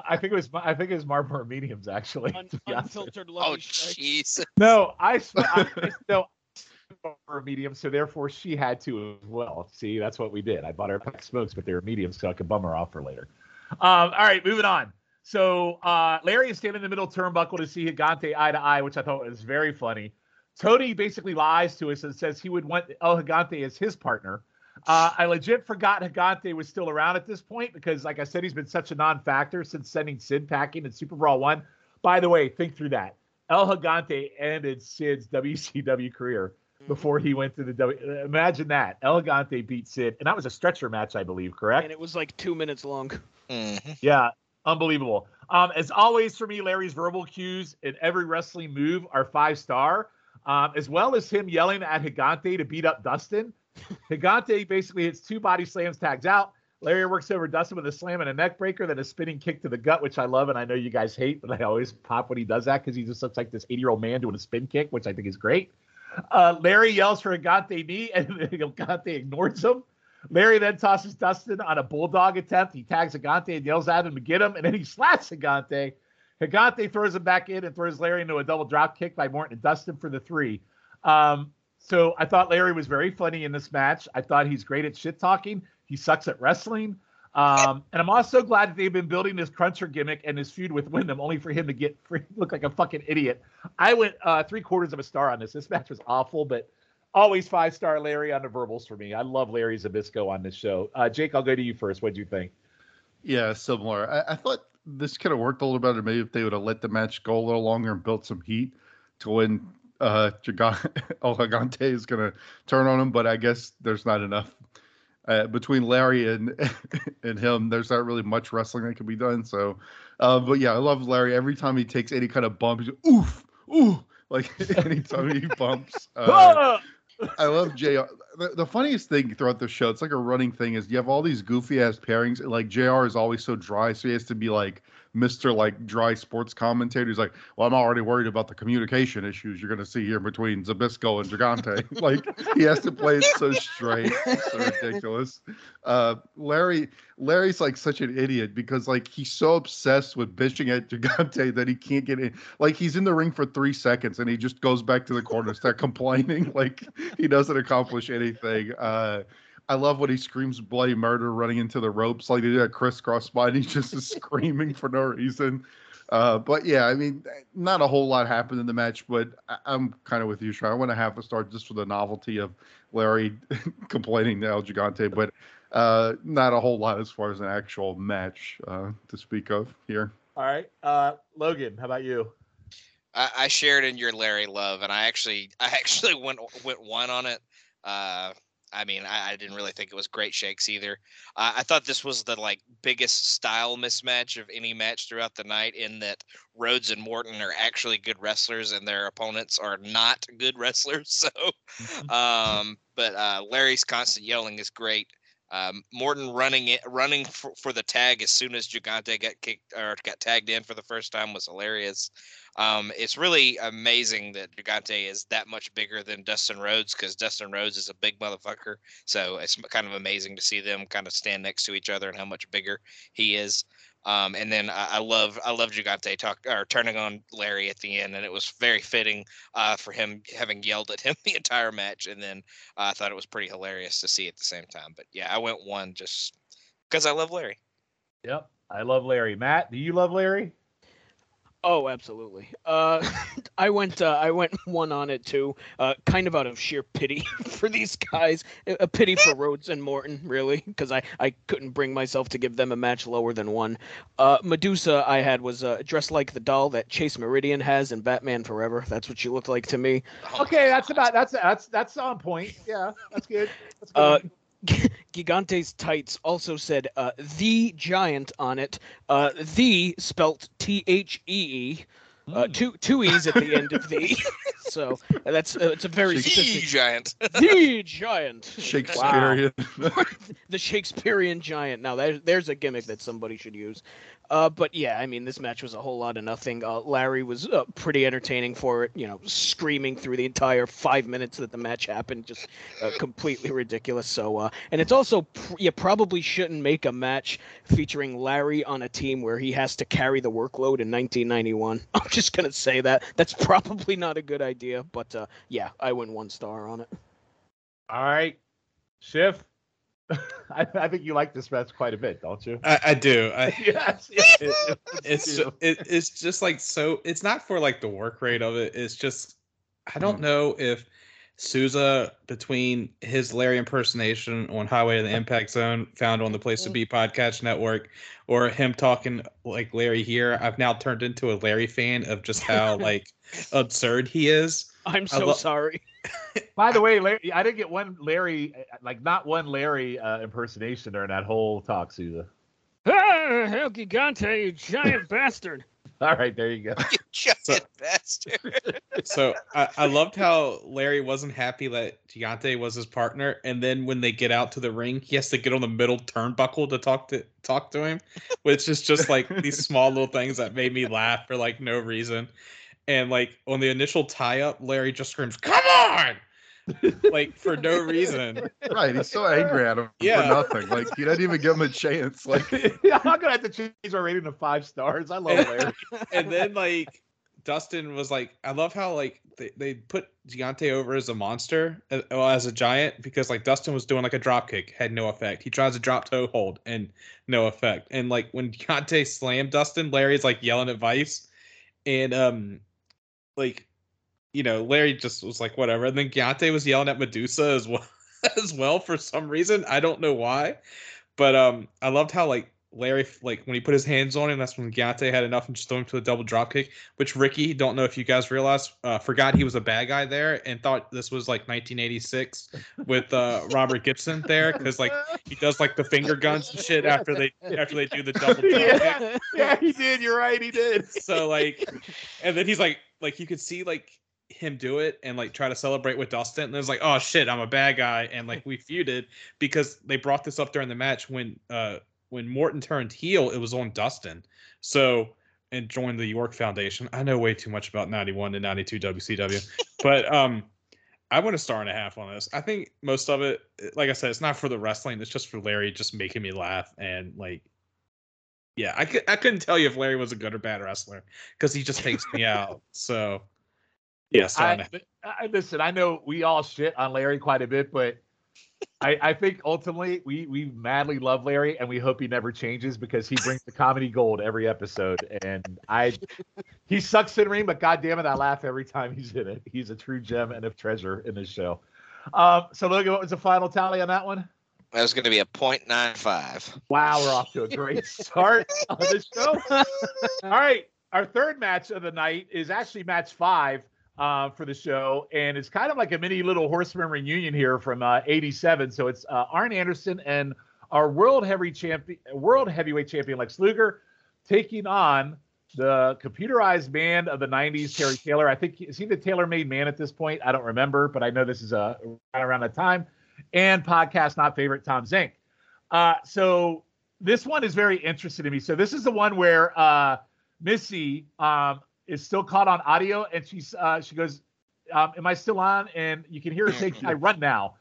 I think it was I think it was Marlboro mediums actually. Un- to be unfiltered Oh, love. jeez. No, I, sm- I I- no for a medium, so therefore she had to as well. See, that's what we did. I bought her a pack of smokes, but they were mediums, so I could bum her off for later. Um, all right, moving on. So uh, Larry is standing in the middle turnbuckle to see Higante eye to eye, which I thought was very funny. Tony basically lies to us and says he would want El Gigante as his partner. Uh, I legit forgot Higante was still around at this point because, like I said, he's been such a non-factor since sending Sid packing in Super Brawl One. By the way, think through that. El Gigante ended Sid's WCW career before he went to the W. Imagine that. El Gigante beat Sid, and that was a stretcher match, I believe. Correct? And it was like two minutes long. Mhm. Yeah, unbelievable. Um, as always for me, Larry's verbal cues in every wrestling move are five star, um, as well as him yelling at Higante to beat up Dustin. [LAUGHS] Higante basically hits two body slams, tags out. Larry works over Dustin with a slam and a neck breaker, then a spinning kick to the gut, which I love and I know you guys hate, but I always pop when he does that because he just looks like this 80 year old man doing a spin kick, which I think is great. Uh, Larry yells for Agante knee, [LAUGHS] and Agante ignores him. Larry then tosses Dustin on a bulldog attempt. He tags Agante and yells at him to get him, and then he slaps Agante. Agante throws him back in and throws Larry into a double drop kick by Morton and Dustin for the three. Um, so I thought Larry was very funny in this match. I thought he's great at shit talking. He sucks at wrestling. Um, and I'm also glad that they've been building this cruncher gimmick and his feud with Windham, only for him to get free, [LAUGHS] look like a fucking idiot. I went uh, three quarters of a star on this. This match was awful, but always five star Larry on the verbals for me. I love Larry Zbyszko on this show. Uh, Jake, I'll go to you first. What'd you think? Yeah, similar. I, I thought this could have worked a little better maybe if they would have let the match go a little longer and built some heat to when uh [LAUGHS] El Gigante is going to turn on him. But I guess there's not enough uh, between Larry and [LAUGHS] and him. There's not really much wrestling that can be done. So, uh, but yeah, I love Larry. Every time he takes any kind of bump, he's oof, ooh, like [LAUGHS] anytime he bumps. [LAUGHS] Uh, I love JR. The, the funniest thing throughout the show, it's like a running thing, is you have all these goofy ass pairings. and, Like JR is always so dry, so he has to be like Mr. like dry sports commentator. He's like, Well, I'm already worried about the communication issues you're gonna see here between Zbyszko and Gigante. [LAUGHS] like he has to play it so straight. so ridiculous. Uh Larry Larry's like such an idiot because like he's so obsessed with bitching at Gigante that he can't get in. Like he's in the ring for three seconds and he just goes back to the corner, start complaining. [LAUGHS] Like he doesn't accomplish anything. Uh, I love when he screams bloody murder running into the ropes like they did at crisscross spine. [LAUGHS] He just is [LAUGHS] screaming for no reason. Uh, but yeah, I mean, not a whole lot happened in the match, but I- I'm kind of with you, Sean. I want to have a start just for the novelty of Larry [LAUGHS] complaining to El Gigante, but uh, not a whole lot as far as an actual match uh, to speak of here. All right, uh, Logan, how about you? I, I shared in your Larry love, and I actually, I actually went went one on it. I mean, I, I didn't really think it was great shakes either. Uh, I thought this was the like biggest style mismatch of any match throughout the night, in that Rhodes and Morton are actually good wrestlers, and their opponents are not good [LAUGHS] wrestlers. So, [LAUGHS] um, but uh, Larry's constant yelling is great. Um, Morton running it, running for, for the tag as soon as Gigante got kicked or got tagged in for the first time was hilarious. Um, it's really amazing that Gigante is that much bigger than Dustin Rhodes because Dustin Rhodes is a big motherfucker. So it's kind of amazing to see them kind of stand next to each other and how much bigger he is. Um, and then I, I love I love Gigante talk or turning on Larry at the end, and it was very fitting uh, for him having yelled at him [LAUGHS] the entire match. And then uh, I thought it was pretty hilarious to see at the same time. But yeah, I went one just because I love Larry. Yep, I love Larry. Matt, do you love Larry? Oh, absolutely. Uh, [LAUGHS] I went. Uh, I went [LAUGHS] one on it too. Uh, kind of out of sheer pity [LAUGHS] for these guys, a a pity for Rhodes and Morton, really, because I I couldn't bring myself to give them a match lower than one. Uh, Medusa, I had was uh, dressed like the doll that Chase Meridian has in Batman Forever. That's what she looked like to me. Okay, that's about that's that's that's on point. Yeah, that's good. That's good. [LAUGHS] Gigante's tights also said uh, the giant on it. Uh, the spelt T H E E. Uh, Hmm. two two e's at the end of the, [LAUGHS] [LAUGHS] so that's uh, it's a very The specific. giant. The giant, Shakespearean. the Shakespearean giant. Now there's there's a gimmick that somebody should use. Uh, but yeah, I mean, this match was a whole lot of nothing. Uh, Larry was uh, pretty entertaining for it. You know, screaming through the entire five minutes that the match happened, just uh, completely ridiculous. So, uh, and it's also pr- you probably shouldn't make a match featuring Larry on a team where he has to carry the workload in 1991. [LAUGHS] I'm just gonna say that that's probably not a good idea. But uh, yeah, I went one star on it. All right, Shiff. [LAUGHS] I, I think you like this match quite a bit, don't you? I, I do. I, [LAUGHS] yes. [LAUGHS] it's ju- it, it's just like so. It's not for like the work rate of it. It's just I don't mm. know if Souza between his Larry impersonation on Highway to the Impact Zone found on the Place to mm. Be podcast network, or him talking like Larry here. I've now turned into a Larry fan of just how like absurd he is. I'm so lo- sorry. By the way, Larry, I didn't get one Larry, like not one Larry uh, impersonation during that whole talk, Souza. Ah, El Gigante, you giant bastard. [LAUGHS] All right, there you go. You giant So- bastard. [LAUGHS] So I, I loved how Larry wasn't happy that Gigante was his partner, and then when they get out to the ring, he has to get on the middle turnbuckle to talk to talk to him, which is just like these [LAUGHS] small little things that made me laugh for like no reason. And like on the initial tie up, Larry just screams, "Come on!" like for no reason. [LAUGHS] right. He's so angry at him Yeah. for nothing. Like he doesn't even give him a chance. [LAUGHS] Like [LAUGHS] I'm gonna have to change our rating to five stars. I love Larry. And then like Dustin was like, I love how like they, they put Deontay over as a monster, as, well, as a giant, because like Dustin was doing like a drop kick, had no effect. He tries a drop toe hold and no effect. And like when Deontay slammed Dustin, Larry's like yelling advice, and um, like, you know, Larry just was like whatever. And then Deontay was yelling at Medusa as well, [LAUGHS] as well for some reason. I don't know why, but um, I loved how like Larry, like when he put his hands on him, that's when Deontay had enough and just threw him to a double drop kick. Which Ricky, don't know if you guys realized, uh, forgot he was a bad guy there and thought this was like 1986 with uh, Robert Gibson there because like he does like the finger guns and shit after they after they do the double drop kick. yeah, yeah, he did. You're right. He did. So like, and then he's like, like you could see like him do it and like try to celebrate with Dustin. And it was like, oh shit, I'm a bad guy, and like we feuded because they brought this up during the match when uh when Morton turned heel, it was on Dustin. So and joined the York Foundation. I know way too much about 91 to 92 WCW, but um, I went a star and a half on this. I think most of it, like I said, it's not for the wrestling. It's just for Larry just making me laugh and like, yeah, I, I couldn't tell you if Larry was a good or bad wrestler because he just takes me out. So, yeah, star and a I, half. I, listen, I know we all shit on Larry quite a bit, but I, I think ultimately we we madly love Larry and we hope he never changes because he brings the comedy gold every episode. And I he sucks in ring, but god damn it, I laugh every time he's in it. He's a true gem and a treasure in this show. Um, so Logan, what was the final tally on that one? That was going to be a .95. Wow, we're off to a great [LAUGHS] start on this show. All right, our third match of the night is actually match five uh, for the show, and it's kind of like a mini little Horseman reunion here from uh, '87. So it's uh, Arn Anderson and our world heavy champion, world heavyweight champion Lex Luger, taking on the computerized man of the '90s, Terry Taylor. I think is he the tailor-made man at this point? I don't remember, but I know this is right around that time. And podcast not favorite Tom Zenk. Uh, so this one is very interesting to me. So this is the one where uh, Missy um, is still caught on audio, and she's uh, she goes, um, "Am I still on?" And you can hear her say, "I run now."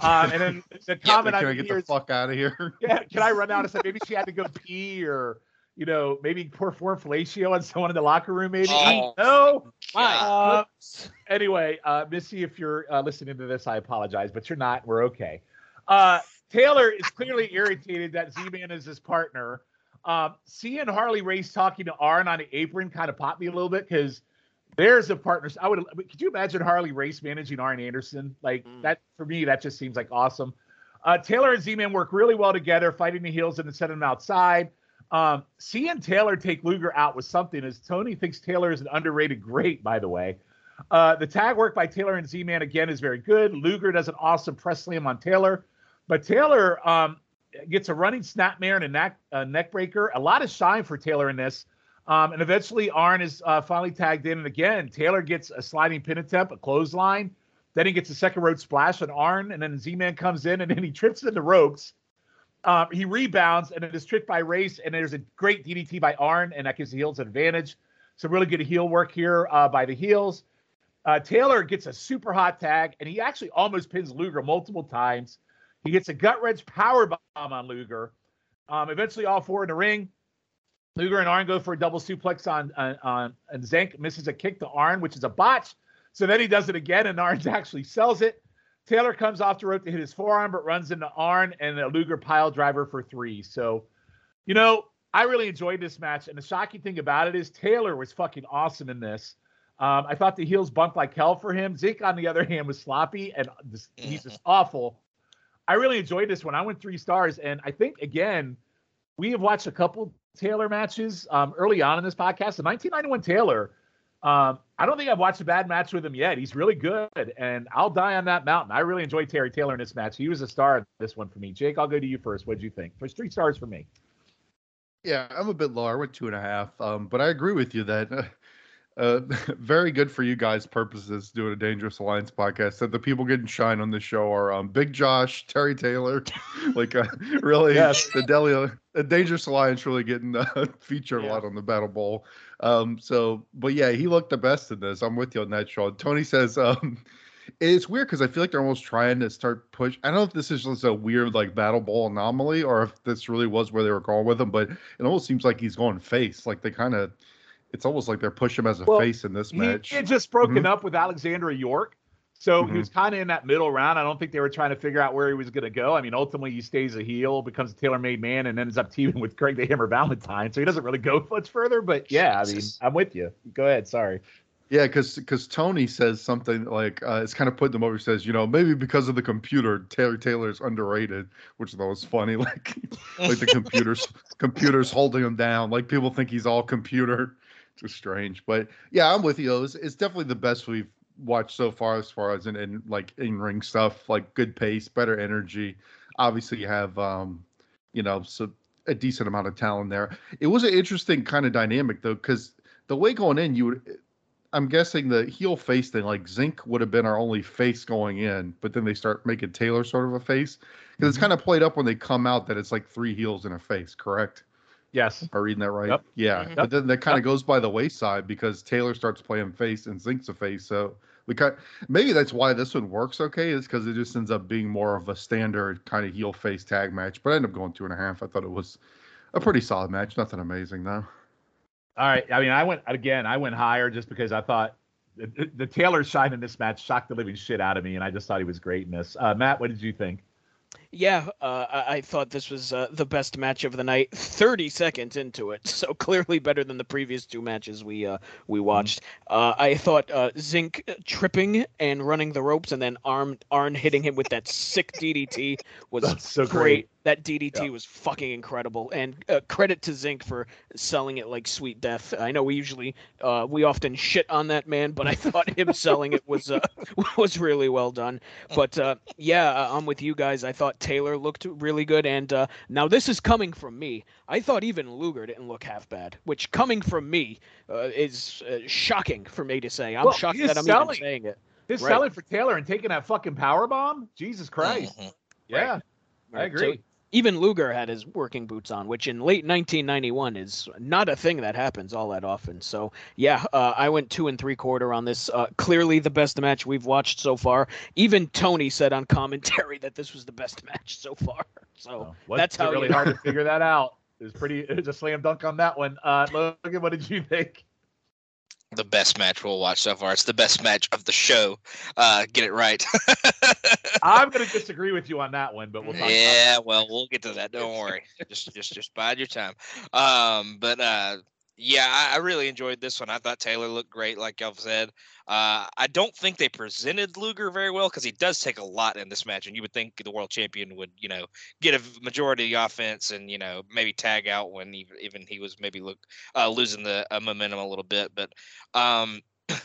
Um, and then [LAUGHS] the comment Can I I get hear the is, fuck out of here? [LAUGHS] yeah, can I run out? I said maybe she had to go pee or you know maybe perform fellatio on someone in the locker room. Maybe Oh. no. My Uh, anyway, uh, Missy, if you're uh, listening to this, I apologize, but you're not. We're okay. Uh, Taylor is clearly irritated that Z-Man is his partner. Um, seeing Harley Race talking to Arn on the apron kind of popped me a little bit because there's a partner. I would. Could you imagine Harley Race managing Arn Anderson? Like Mm. that for me, that just seems like awesome. Uh, Taylor and Z-Man work really well together, fighting the heels and then sending them outside. Um, seeing Taylor take Luger out was something, as Tony thinks Taylor is an underrated great, by the way. Uh, the tag work by Taylor and Z-Man again is very good. Luger does an awesome press slam on Taylor, but Taylor um, gets a running snapmare and a neck, a neck breaker. A lot of shine for Taylor in this. Um, and eventually, Arn is uh, finally tagged in. And again, Taylor gets a sliding pin attempt, a clothesline. Then he gets a second road splash on Arn. And then Z Man comes in and then he trips into ropes. Um, he rebounds and it is tricked by Race. And there's a great DDT by Arn, and that gives the heels an advantage. Some really good heel work here uh, by the heels. Uh, Taylor gets a super hot tag, and he actually almost pins Luger multiple times. He gets a gut wrench power bomb on Luger. Um, eventually, all four in the ring. Luger and Arn go for a double suplex on on, on and Zenk misses a kick to Arn, which is a botch. So then he does it again, and Arn [LAUGHS] actually sells it. Taylor comes off the rope to hit his forearm, but runs into Arn and a Luger pile driver for three. So, you know, I really enjoyed this match. And the shocking thing about it is Taylor was fucking awesome in this. Um, I thought the heels bumped like hell for him. Zenk, on the other hand, was sloppy and this, he's just awful. I really enjoyed this one. I went three stars, and I think again, we have watched a couple Taylor matches um, early on in this podcast. The 1991 Taylor, um, I don't think I've watched a bad match with him yet. He's really good, and I'll die on that mountain. I really enjoyed Terry Taylor in this match. He was a star in this one for me. Jake, I'll go to you first. What would you think? There's three stars for me. Yeah, I'm a bit lower. I went two and a half. Um, but I agree with you that uh, uh, [LAUGHS] very good for you guys' purposes doing a Dangerous Alliance podcast. That the people getting shine on this show are um, Big Josh, Terry Taylor, [LAUGHS] like uh, really Yes. the Delia, the Dangerous Alliance really getting uh, [LAUGHS] featured a lot on the Battle Bowl. Um, so, but yeah, he looked the best in this. I'm with you on that, Sean. Tony says, um, it's weird because I feel like they're almost trying to start push. I don't know if this is just a weird like battle bowl anomaly or if this really was where they were going with him, but it almost seems like he's going face. Like they kind of, it's almost like they're pushing him as a Well, face in this He match. had just broken Mhm. up with Alexandra York. So Mhm. he was kind of in that middle round. I don't think they were trying to figure out where he was going to go. I mean, ultimately, he stays a heel, becomes a tailor made man, and ends up teaming with Greg the Hammer Valentine. So he doesn't really go [LAUGHS] much further. But yeah, I mean, I'm with you. Go ahead. Sorry. Yeah, because because Tony says something like uh, it's kind of putting them over. He says, you know, maybe because of the computer, Taylor Taylor is underrated, which I thought was funny. [LAUGHS] Like, like the [LAUGHS] computers, computers holding him down. Like people think he's all computer. Strange, but yeah, I'm with you. It's, it's definitely the best we've watched so far, as far as in, in like in ring stuff, like good pace, better energy. Obviously, you have um, you know, so a decent amount of talent there. It was an interesting kind of dynamic though, because the way going in, you would I'm guessing the heel face thing, like Zenk would have been our only face going in, but then they start making Taylor sort of a face because it's kind of played up when they come out that it's like three heels and a face, correct? Yes. Am I reading that right? Yep. Yeah, Mhm. but then that kind of Yep. goes by the wayside because Taylor starts playing face and Zenk's a face, so we kind maybe that's why this one works okay is because it just ends up being more of a standard kind of heel face tag match. But I ended up going two and a half. I thought it was a pretty solid match, nothing amazing though. All right. I mean, I went again. I went higher just because I thought the, the Taylor shine in this match shocked the living shit out of me, and I just thought he was great in this. Uh, Matt, what did you think? Yeah, uh, I, I thought this was uh, the best match of the night. Thirty seconds into it, [LAUGHS] so clearly better than the previous two matches we uh, we watched. Uh, I thought uh, Zenk tripping and running the ropes, and then Arn Arn hitting him with that sick DDT was so great. great. That DDT Yeah. was fucking incredible, and uh, credit to Zenk for selling it like sweet death. I know we usually uh, we often shit on that man, but I [LAUGHS] thought him selling it was uh, [LAUGHS] was really well done. But uh, yeah, uh, I'm with you guys. I thought Taylor looked really good, and uh, now this is coming from me. I thought even Luger didn't look half bad, which coming from me uh, is uh, shocking for me to say. I'm Well, shocked that I'm selling. even saying it. His Right. selling for Taylor and taking that fucking power bomb. Jesus Christ. Mhm. Yeah, I Right, so agree. Even Luger had his working boots on, which in late 1991 is not a thing that happens all that often. So yeah, uh, I went two and three quarter on this. Uh, clearly the best match we've watched so far. Even Tony said on commentary [LAUGHS] that this was the best match so far. [LAUGHS] So Oh, that's how really you hard to [LAUGHS] figure that out. It was pretty. It was a slam dunk on that one. Uh, Logan, what did you think? The best match we'll watch so far. It's the best match of the show. Uh, get it right. I'm going to disagree with you on that one, but we'll talk. yeah, well, we'll get to that. Don't worry. just, just, just bide your time. Um, but uh, yeah, I, I really enjoyed this one. I thought Taylor looked great, like y'all said. Uh, I don't think they presented Luger very well because he does take a lot in this match, and you would think the world champion would, you know, get a majority of the offense and you know maybe tag out when even, even he was maybe look uh, losing the uh, momentum a little bit. But um,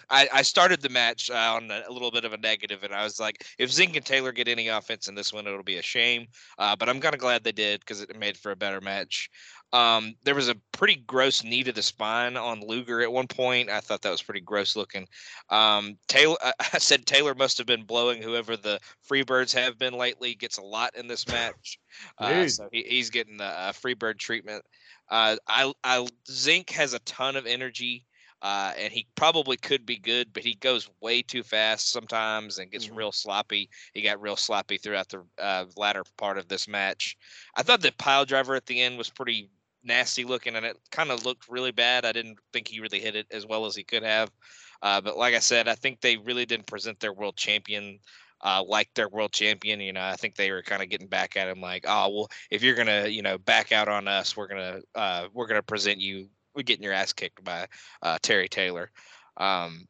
I, I started the match uh, on a, a little bit of a negative, and I was like, if Zenk and Taylor get any offense in this one, it'll be a shame. Uh, but I'm kind of glad they did because it made for a better match. Um, there was a pretty gross knee to the spine on Luger at one point. I thought that was pretty gross looking. Um, Taylor, [LAUGHS] I said Taylor must have been blowing whoever the Freebirds have been lately. Gets a lot in this match, uh, so he, he's getting the uh, Freebird treatment. Uh, I, I Zink has a ton of energy. Uh, and he probably could be good, but he goes way too fast sometimes and gets Mhm. real sloppy. He got real sloppy throughout the uh, latter part of this match. I thought the pile driver at the end was pretty nasty looking, and it kind of looked really bad. I didn't think he really hit it as well as he could have. Uh, but like I said, I think they really didn't present their world champion uh, like their world champion. You know, I think they were kind of getting back at him like, oh well, if you're gonna, you know, back out on us, we're gonna uh, we're gonna present you. We're getting your ass kicked by uh, Terry Taylor. Um,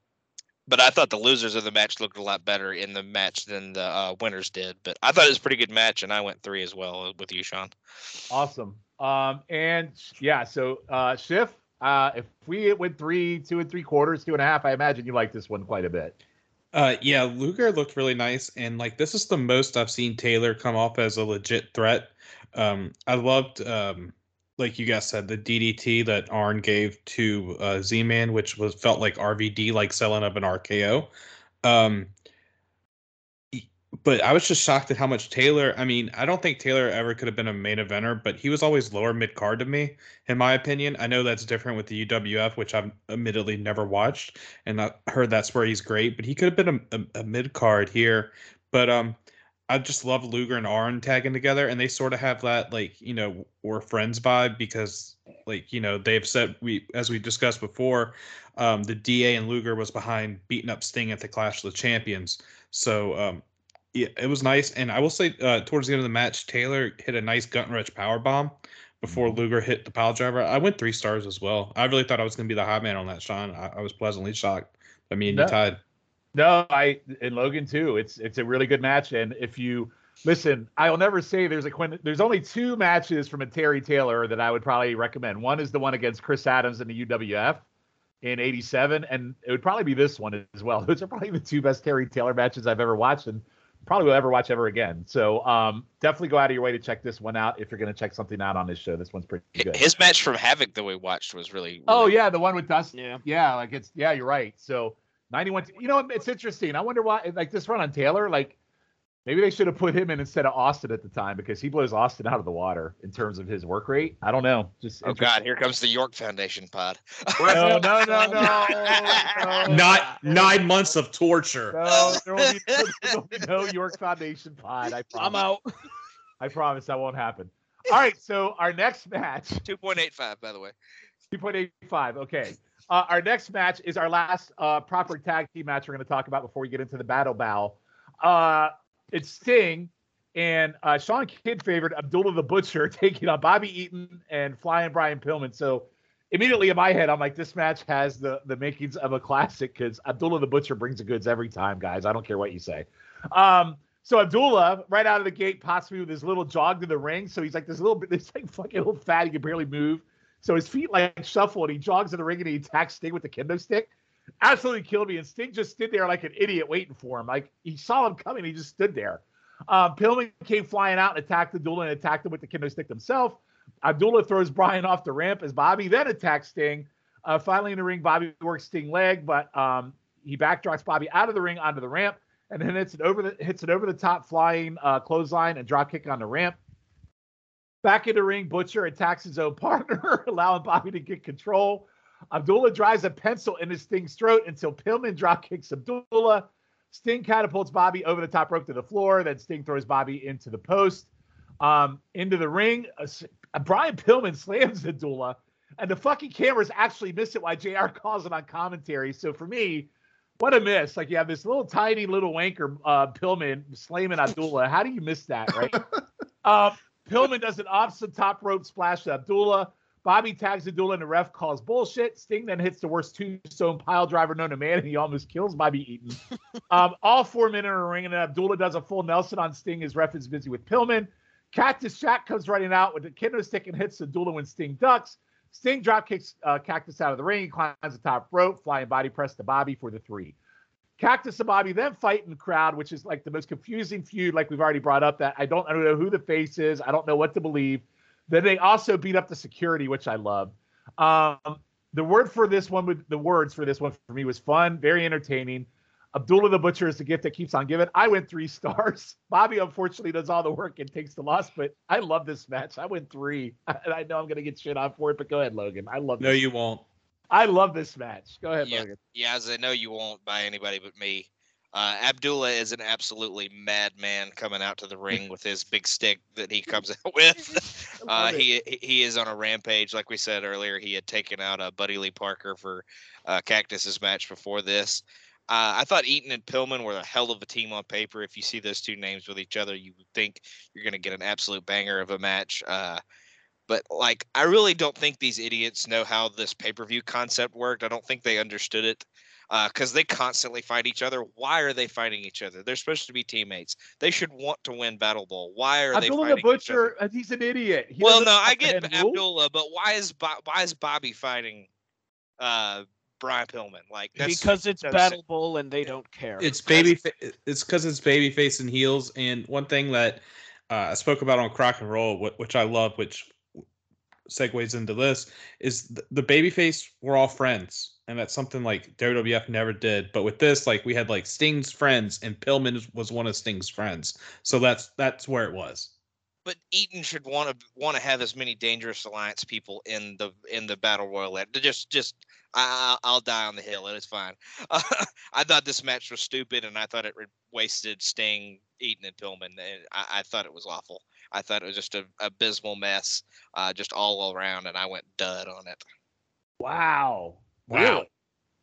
but I thought the losers of the match looked a lot better in the match than the uh, winners did. But I thought it was a pretty good match, and I went three as well uh, with you, Sean. Awesome. Um, and yeah, so uh, Shiff, uh, if we went three, two and three quarters, two and a half, I imagine you like this one quite a bit. Uh, yeah, Luger looked really nice, and like this is the most I've seen Taylor come off as a legit threat. Um, I loved, um, like you guys said, the DDT that Arn gave to uh, Z-Man, which was felt like RVD, like selling up an RKO. Um, but I was just shocked at how much Taylor. I mean, I don't think Taylor ever could have been a main eventer, but he was always lower mid card to me, in my opinion. I know that's different with the UWF, which I've admittedly never watched, and I heard that's where he's great. But he could have been a, a, a mid card here. But um, I just love Luger and Arn tagging together, and they sort of have that like you know we're friends vibe because like you know they've said we as we discussed before, um, the DA and Luger was behind beating up Sting at the Clash of the Champions, so um, yeah, it was nice. And I will say uh, towards the end of the match, Taylor hit a nice gut wrench power bomb before Luger hit the pile driver. I went three stars as well. I really thought I was going to be the hot man on that, Sean. I, I was pleasantly shocked. I mean, you tied. No, I and Logan too. It's it's a really good match, and if you listen, I'll never say there's a Quinn. There's only two matches from a Terry Taylor that I would probably recommend. One is the one against Chris Adams in the UWF in '87, and it would probably be this one as well. [LAUGHS] Those are probably the two best Terry Taylor matches I've ever watched, and probably will ever watch ever again. So um, definitely go out of your way to check this one out if you're going to check something out on this show. This one's pretty good. His match from Havoc that we watched was really. Oh yeah, the one with Dustin. Yeah. Yeah, like it's yeah, you're right. So 91. You know, it's interesting. I wonder why like this run on Taylor, like maybe they should have put him in instead of Austin at the time because he blows Austin out of the water in terms of his work rate. I don't know. Just Oh God, here comes the York Foundation pod. No, no, no, no, [LAUGHS] no. Not nine months of torture. No, there will be, there will be no York Foundation pod. I promise. I'm out. I promise that won't happen. All right, so our next match 2.85, by the way. 2.85. Okay. Uh, our next match is our last uh, proper tag team match we're going to talk about before we get into the battle bowl. Uh, it's Sting and uh, Sean Kidd favored Abdullah the Butcher [LAUGHS] taking on Bobby Eaton and Flying Brian Pillman. So immediately in my head, I'm like, this match has the the makings of a classic because Abdullah the Butcher brings the goods every time, guys. I don't care what you say. Um, so Abdullah, right out of the gate, pops me with his little jog to the ring. So he's like this little bit, [LAUGHS] this like fucking little fat. He can barely move. So his feet like shuffle and he jogs in the ring and he attacks Sting with the kendo stick. Absolutely killed me. And Sting just stood there like an idiot waiting for him. Like he saw him coming. He just stood there. Um, Pillman came flying out and attacked Abdullah and attacked him with the kendo stick himself. Abdullah throws Brian off the ramp as Bobby then attacks Sting. Uh, finally in the ring, Bobby works Sting leg, but um, he backdrops Bobby out of the ring onto the ramp and then hits it over the hits it over the top flying uh, clothesline and drop kick on the ramp. Back in the ring, Butcher attacks his own partner, [LAUGHS] allowing Bobby to get control. Abdullah drives a pencil in his Sting's throat until Pillman drop kicks Abdullah. Sting catapults Bobby over the top rope to the floor. Then Sting throws Bobby into the post. Um, into the ring, uh, Brian Pillman slams Abdullah, and the fucking cameras actually miss it while JR calls it on commentary. So for me, what a miss. Like you have this little tiny little wanker uh, Pillman slamming Abdullah. How do you miss that, right? [LAUGHS] um, Pillman does an opposite top rope splash to Abdullah. Bobby tags Abdullah and the ref calls bullshit. Sting then hits the worst tombstone pile driver known to man, and he almost kills Bobby Eaton. [LAUGHS] um, all four men are in the ring, and then Abdullah does a full Nelson on Sting. His ref is busy with Pillman. Cactus Jack comes running out with the kendo stick and hits Abdullah when Sting ducks. Sting drop kicks uh, Cactus out of the ring, climbs the top rope, flying body press to Bobby for the three. Cactus and Bobby then fight in the crowd, which is like the most confusing feud, like we've already brought up. That I don't, I don't know who the face is. I don't know what to believe. Then they also beat up the security, which I love. Um, the word for this one, with the words for this one for me was fun, very entertaining. Abdullah the Butcher is the gift that keeps on giving. I went three [LAUGHS] stars. Bobby unfortunately does all the work and takes the loss, but I love this match. I went three, and [LAUGHS] I know I'm gonna get shit on for it, but go ahead, Logan. I love. No, this. you won't. I love this match. Go ahead, Yeah. Logan. Yeah, as I know you won't by anybody but me. Uh, Abdullah is an absolutely madman coming out to the ring with his big stick that he comes out [LAUGHS] with. [LAUGHS] Uh, he he is on a rampage, like we said earlier. He had taken out uh, Buddy Lee Parker for uh, Cactus's match before this. Uh, I thought Eaton and Pillman were a hell of a team on paper. If you see those two names with each other, you would think you're going to get an absolute banger of a match. Uh, but like, I really don't think these idiots know how this pay per view concept worked. I don't think they understood it because they constantly fight each other. Why are they fighting each other? They're supposed to be teammates. They should want to win Battle Bowl. Why are they Abdullah fighting the each other? Butcher, uh, he's an idiot. He well, no, I get. Abdullah, but why is Bo- why is Bobby fighting uh Brian Pillman? Like that's because it's that's- Battle Bowl and they don't care. It's baby. Fa- it's because it's baby face and heels. And one thing that uh, I spoke about on Crock and Roll, which I love, which segues into this, is th- the baby face. We're all friends, and that's something like WWF never did. But with this, like we had like Sting's friends, and Pillman was one of Sting's friends. So that's that's where it was. but Eaton should want to want to have as many dangerous alliance people in the in the battle royal. Just just I, I'll die on the hill. It is fine. Uh, [LAUGHS] I thought this match was stupid, and I thought it wasted Sting, Eaton, and Pillman. And I, I thought it was awful. I thought it was just a abysmal mess, uh, just all around, and I went dud on it. Wow. Wow. Really?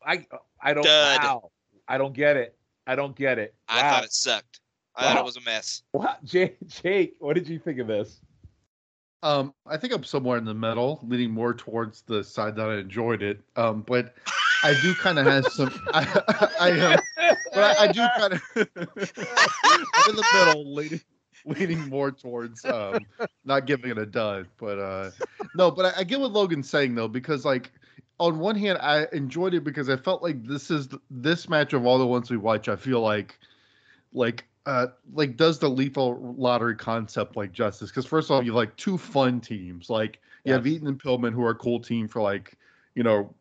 I I don't Dud. wow. I don't get it. I don't get it. I thought it sucked. I thought it was a mess. What [LAUGHS] Jake, Jake, what did you think of this? Um, I think I'm somewhere in the middle, leaning more towards the side that I enjoyed it. Um, but I do kind of have some. [LAUGHS] I, I, um, but I, I do kind of. [LAUGHS] In the middle, leaning, [LAUGHS] leaning more towards um, not giving it a dud. But uh, no, but I, I get what Logan's saying though, because like on one hand, I enjoyed it because I felt like this is th- this match of all the ones we watch. I feel like, like uh like does the lethal lottery concept like justice because first of all you have like two fun teams like you have eaton and pillman who are a cool team for like you know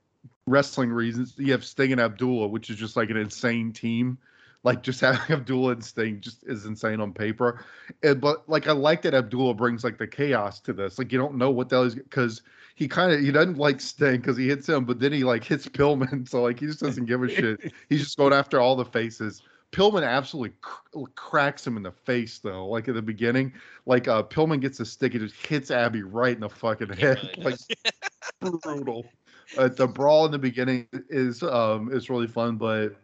wrestling reasons you have sting and abdullah which is just like an insane team like just [LAUGHS] having abdullah and sting just is insane on paper and but like i like that abdullah brings like the chaos to this like you don't know what the hell is because he kind of he doesn't like sting because he hits him but then he like hits pillman [LAUGHS] so like he just doesn't give a shit he's just going after all the faces Pillman absolutely cr- cracks him in the face though. Like at the beginning, like uh Pillman gets a stick, it just hits Abby right in the fucking head. really like [LAUGHS] brutal. Uh, the brawl in the beginning is um is really fun, but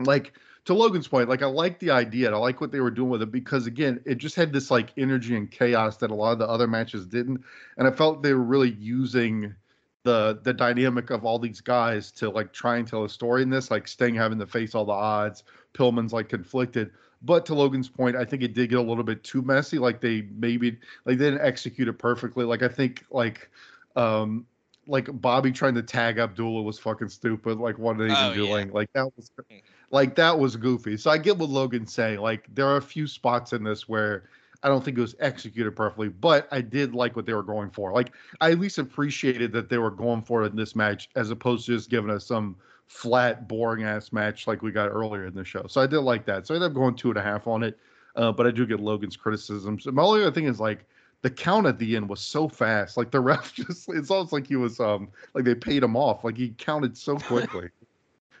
like to Logan's point, like I like the idea I like what they were doing with it because again, it just had this like energy and chaos that a lot of the other matches didn't, and I felt they were really using the the dynamic of all these guys to like try and tell a story in this, like Sting having to face all the odds, Pillman's like conflicted. But to Logan's point, I think it did get a little bit too messy. Like they maybe like they didn't execute it perfectly. Like I think like um like Bobby trying to tag Abdullah was fucking stupid. Like what are they Oh, even yeah. doing? Like that was Mhm. Like that was goofy. So I get what Logan's saying. Like there are a few spots in this where I don't think it was executed perfectly, but I did like what they were going for. Like I at least appreciated that they were going for it in this match as opposed to just giving us some flat, boring ass match like we got earlier in the show. So I did like that. So I ended up going two and a half on it. Uh, but I do get Logan's criticisms. My only other thing is like the count at the end was so fast. Like the [LAUGHS] ref just it's almost like he was um like they paid him off. Like he counted so quickly.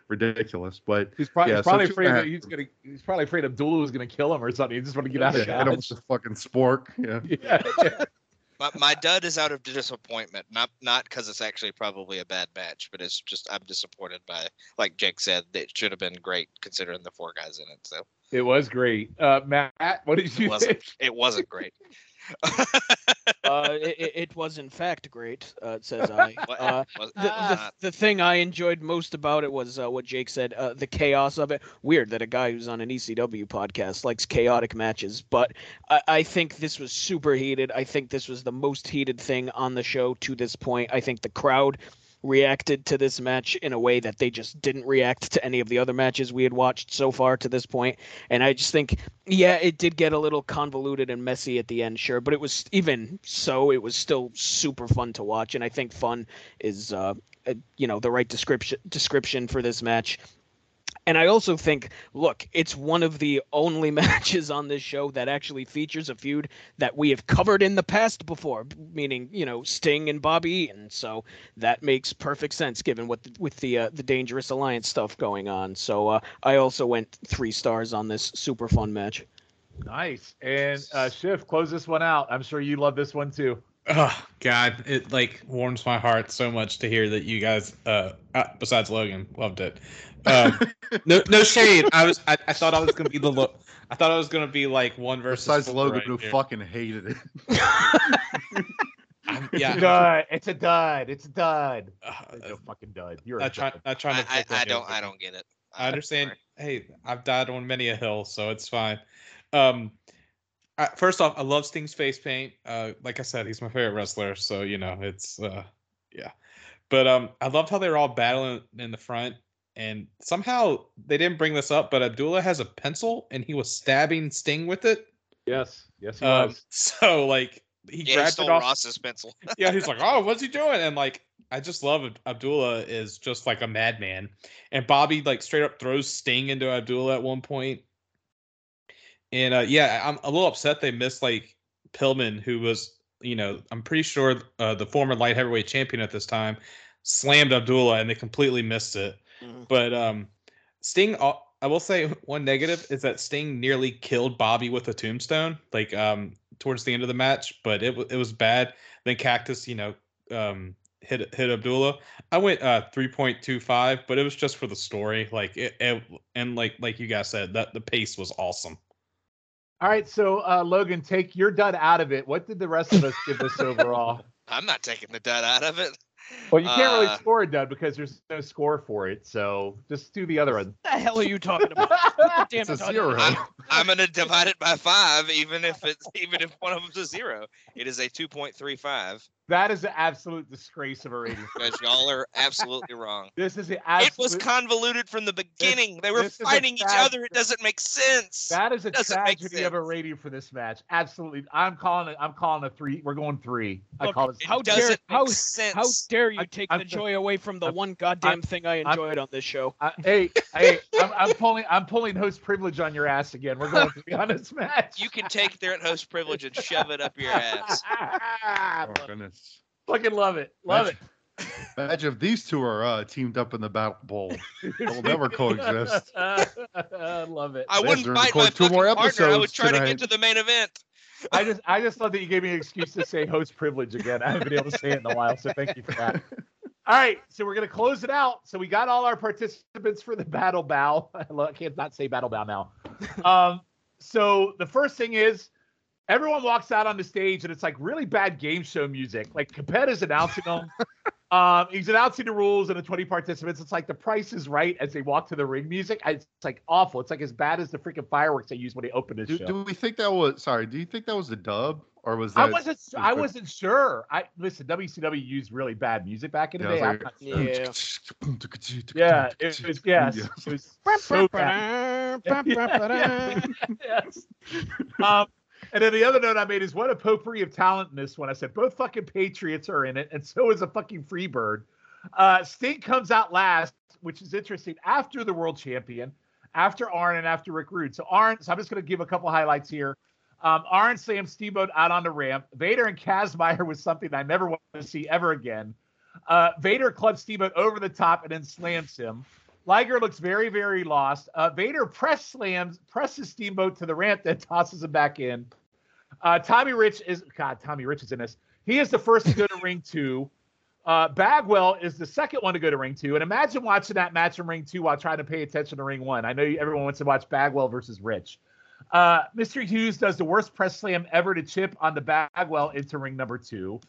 Ridiculous. But He's probably, Yeah, he's probably too afraid and that he's gonna he's probably afraid Abdullah was gonna kill him or something. He just want to get out of yeah, hit him Dodge. with the fucking spork. Yeah. [LAUGHS] Yeah, yeah. My, my dud is out of disappointment, not not because it's actually probably a bad match, but it's just I'm disappointed by, like Jake said, it should have been great considering the four guys in it. So It was great. Uh, Matt, what did you wasn't. think? it wasn't great. [LAUGHS] [LAUGHS] Uh, it, it- was in fact great, uh, says I. [LAUGHS] Uh, the, the, the thing I enjoyed most about it was uh, what Jake said, uh, the chaos of it. Weird that a guy who's on an ECW podcast likes chaotic matches, but I, I think this was super heated. I think this was the most heated thing on the show to this point. I think the crowd reacted to this match in a way that they just didn't react to any of the other matches we had watched so far to this point. And I just think, yeah, it did get a little convoluted and messy at the end, sure, but it was even so, it was still super fun to watch. And I think fun is, uh, uh, you know, the right description description for this match. And I also think, look, it's one of the only [LAUGHS] matches on this show that actually features a feud that we have covered in the past before, meaning, you know, Sting and Bobby Eaton. So that makes perfect sense given what the, with the uh, the Dangerous Alliance stuff going on. So uh, I also went three stars on this super fun match. Nice. And uh, Shiff, close this one out. I'm sure you love this one too. Oh God, it like warms my heart so much to hear that you guys, uh, uh besides Logan, loved it. Um, no, no shade. I was, I, I thought I was gonna be the, lo- I thought I was gonna be like one versus. Besides four Logan, right who here. fucking hated it. [LAUGHS] I'm- It's a yeah, dud. It's a dud. It's a dud. uh, It's fucking dud. You're a not trying, dud. not trying I, to. I, pick on I don't I don't get it. I understand. Hey, I've died on many a hill, so it's fine. Um, I, first off, I love Sting's face paint. Uh, like I said, he's my favorite wrestler, so you know it's uh, yeah. But um, I loved how they were all battling in the front, and somehow they didn't bring this up, but Abdullah has a pencil and he was stabbing Sting with it. Yes. Yes, he Um, was. [LAUGHS] so like he Yeah, he grabbed stole it off. Ross's pencil. [LAUGHS] yeah, he's like, oh, what's he doing? And like, I just love Ab- Abdullah is just like a madman. And Bobby like straight up throws Sting into Abdullah at one point. And uh, yeah, I'm a little upset they missed like Pillman, who was, you know, I'm pretty sure uh, the former light heavyweight champion at this time, slammed Abdullah and they completely missed it. Mhm. But um, Sting, uh, I will say one negative is that Sting nearly killed Bobby with a tombstone, like um towards the end of the match. But it it was bad. Then Cactus, you know, um hit hit Abdullah. I went uh 3.25, but it was just for the story. Like it, it and like like you guys said, that the pace was awesome. All right, so uh, Logan, take your dud out of it. What did the rest of us give this [LAUGHS] overall? I'm not taking the dud out of it. Well, you can't really Uh, score it, dud because there's no score for it. So just do the other one. What the hell are you talking about? [LAUGHS] Damn It's a it, Todd. zero. I'm, I'm gonna divide it by five, even if it's even if one of them's a zero. It is a 2.35 That is an absolute disgrace of a rating. [LAUGHS] because y'all are absolutely wrong. This is an It was convoluted from the beginning. They were this is a fighting each other. It doesn't make sense. That is a Doesn't make tragedy of a sense. rating for this match. Absolutely, I'm calling it. I'm calling a three. We're going three. I call it. It How dare- doesn't make how- sense. How dare you take I'm the just- joy away from the I'm- one goddamn thing I enjoyed on this show? I, hey, hey, I'm, I'm pulling. I'm pulling host privilege on your ass again. We're going three on this [LAUGHS] match. you can take their host privilege and shove it up your ass. [LAUGHS] Oh goodness. Fucking love it. Love it. Imagine if these two are uh, teamed up in the battle bowl. They'll never coexist. I [LAUGHS] love it. I They wouldn't fight my record two fucking more partner. I would episodes try to get to the main event. I just I just love that you gave me an excuse to say host privilege again. I haven't been able to say it in a while, so thank you for that. [LAUGHS] All right, so we're gonna close it out. So we got all our participants for the battle bow. [LAUGHS] I I can't not say battle bow now. Um, so the first thing is everyone walks out on the stage and it's like really bad game show music. Like Cappetta's announcing them. [LAUGHS] um, he's announcing the rules and the 20 participants. It's like the price is right as they walk to the ring music. It's like awful. It's like as bad as the freaking fireworks they use when they open this Do, show. do we think that was sorry? Do you think that was the dub or was that? I wasn't. is I wasn't sure. I listen. WCW used really bad music back in the Yeah, day. I I'm was not Yeah. sure. [LAUGHS] Yeah, it was. Yes, it was so bad. [LAUGHS] yes. Um, and then the other note I made is what a potpourri of talent in this one. I said both fucking Patriots are in it, and so is a fucking Freebird. Uh, Sting comes out last, which is interesting. After the world champion, after Arn and after Rick Rude. So Arn. So I'm just going to give a couple highlights here. Um, Arn slams Steamboat out on the ramp. Vader and Kazmaier was something I never want to see ever again. Uh, Vader clubs Steamboat over the top and then slams him. Liger looks very, very lost. Uh, Vader press slams, presses Steamboat to the ramp, then tosses him back in. Uh, Tommy Rich is God. Tommy Rich is in this. He is the first to go to [LAUGHS] ring two. Uh, Bagwell is the second one to go to ring two. And imagine watching that match in ring two while trying to pay attention to ring one. I know everyone wants to watch Bagwell versus Rich. Uh, Mr. Hughes does the worst press slam ever to chip on the Bagwell into ring number two.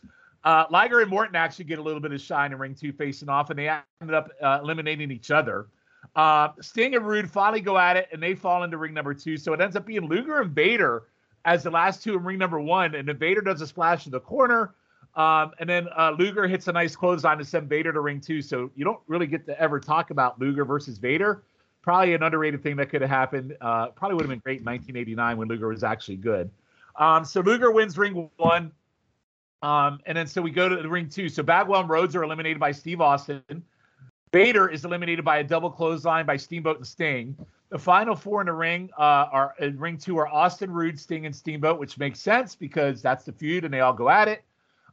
Uh, Liger and Morton actually get a little bit of shine in ring two facing off, and they ended up uh, eliminating each other. Uh, Sting and Rude finally go at it, and they fall into ring number two. So it ends up being Luger and Vader as the last two in ring number one, and then Vader does a splash to the corner. Um, and then uh, Luger hits a nice clothesline to send Vader to ring two. So you don't really get to ever talk about Luger versus Vader. Probably an underrated thing that could have happened. Uh, probably would have been great in 1989 when Luger was actually good. Um, so Luger wins ring one. Um, and then so we go to the ring two. So Bagwell and Rhodes are eliminated by Steve Austin. Vader is eliminated by a double clothesline by Steamboat and Sting. The final four in the ring uh, are in ring two are Austin, Rude, Sting, and Steamboat, which makes sense because that's the feud and they all go at it.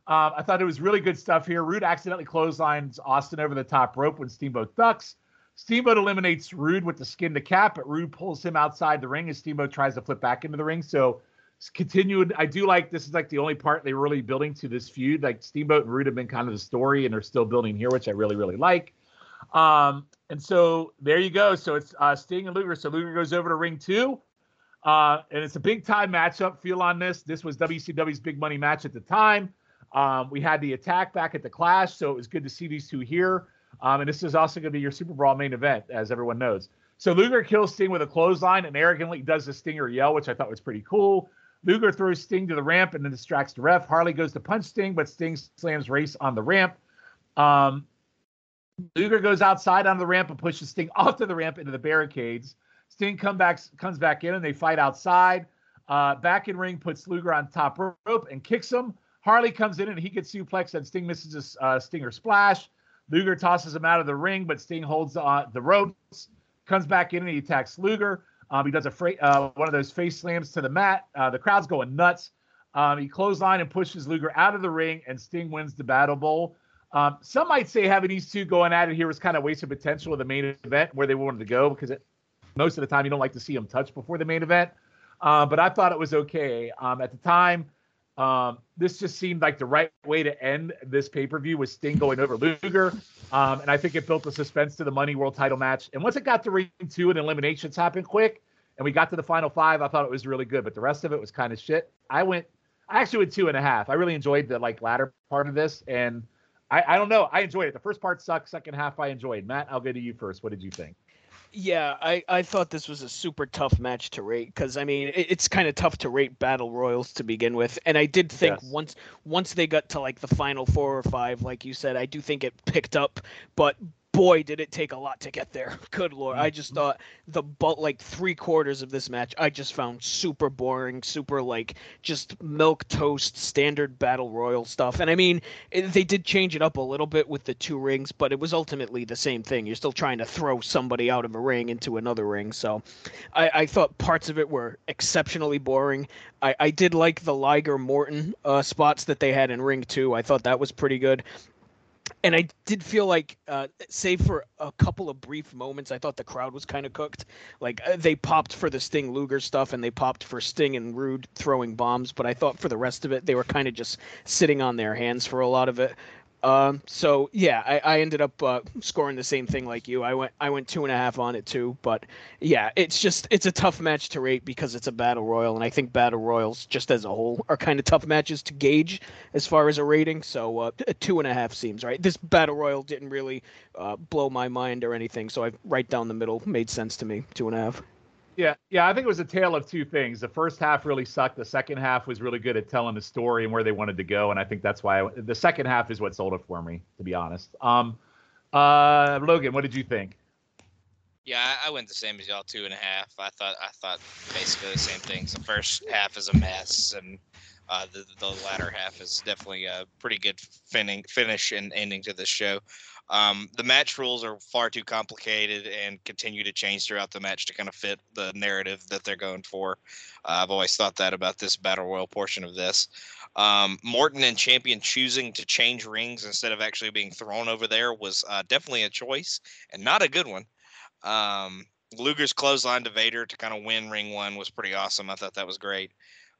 Um, I thought it was really good stuff here. Rude accidentally clotheslines Austin over the top rope when Steamboat ducks. Steamboat eliminates Rude with the skin to cap, but Rude pulls him outside the ring as Steamboat tries to flip back into the ring. So continued. I do like this is like the only part they're really building to this feud. Like Steamboat and Rude have been kind of the story, and they're still building here, which I really really like. Um, and so there you go. So it's uh, Sting and Luger. So Luger goes over to ring two. Uh, and it's a big time matchup. Feel on this. This was WCW's big money match at the time. Um, we had the attack back at the Clash, so it was good to see these two here. Um, and this is also going to be your Super Brawl main event, as everyone knows. So Luger kills Sting with a clothesline and arrogantly does the Stinger yell, which I thought was pretty cool. Luger throws Sting to the ramp and then distracts the ref. Harley goes to punch Sting, but Sting slams Race on the ramp. Um, Luger goes outside on the ramp and pushes Sting [LAUGHS] off to the ramp into the barricades. Sting come back, comes back in and they fight outside. Uh, back in ring puts Luger on top rope and kicks him. Harley comes in and he gets suplexed and Sting misses a uh, Stinger splash. Luger tosses him out of the ring, but Sting holds uh, the ropes. Comes back in and he attacks Luger. Um, he does a fra- uh, one of those face slams to the mat. Uh, the crowd's going nuts. Um, he clothesline and pushes Luger out of the ring, and Sting wins the Battle Bowl. Um, some might say having these two going at it here was kind of wasted potential of the main event where they wanted to go because it, most of the time you don't like to see them touch before the main event. Uh, but I thought it was okay. Um, at the time, um, this just seemed like the right way to end this pay per view with Sting going over Luger. Um, and I think it built the suspense to the Money World title match. And once it got to ring two and eliminations happened quick, and we got to the final five, I thought it was really good. But the rest of it was kind of shit. I went, I actually went two and a half. I really enjoyed the like latter part of this, and I, I don't know, I enjoyed it. The first part sucked. Second half, I enjoyed. Matt, I'll go to you first. What did you think? Yeah, I, I thought this was a super tough match to rate because I mean it, it's kind of tough to rate battle royals to begin with, and I did think Yes. once once they got to like the final four or five, like you said, I do think it picked up, but boy did it take a lot to get there. [LAUGHS] Good lord, I just thought the but like three quarters of this match I just found super boring, super like just milk toast standard battle royal stuff, and I mean it, they did change it up a little bit with the two rings, but it was ultimately the same thing. You're still trying to throw somebody out of a ring into another ring. So I, I thought parts of it were exceptionally boring. I, I did like the Liger Morton uh, spots that they had in ring two. I thought that was pretty good. And I did feel like, uh, save for a couple of brief moments, I thought the crowd was kind of cooked. Like uh, they popped for the Sting Luger stuff, and they popped for Sting and Rude throwing bombs. But I thought for the rest of it, they were kind of just sitting on their hands for a lot of it. Um, so yeah, I, I ended up uh, scoring the same thing like you. I went I went two and a half on it too. But yeah, it's just it's a tough match to rate because it's a battle royal, and I think battle royals just as a whole are kind of tough matches to gauge as far as a rating. So uh, two and a half seems right. This battle royal didn't really uh, blow my mind or anything, so I right down the middle made sense to me. Two and a half. Yeah, yeah, I think it was a tale of two things. The first half really sucked. The second half was really good at telling the story and where they wanted to go, and I think that's why I, the second half is what sold it for me, to be honest. Um, uh, Logan, what did you think? Yeah, I went the same as y'all, two and a half. I thought I thought basically the same things. The first half is a mess, and uh, the the latter half is definitely a pretty good fin- finish and ending to this show. Um, the match rules are far too complicated and continue to change throughout the match to kind of fit the narrative that they're going for. Uh, I've always thought that about this battle royal portion of this. Um, Morton and Champion choosing to change rings instead of actually being thrown over there was uh, definitely a choice and not a good one. Um, Luger's clothesline to Vader to kind of win Ring One was pretty awesome. I thought that was great.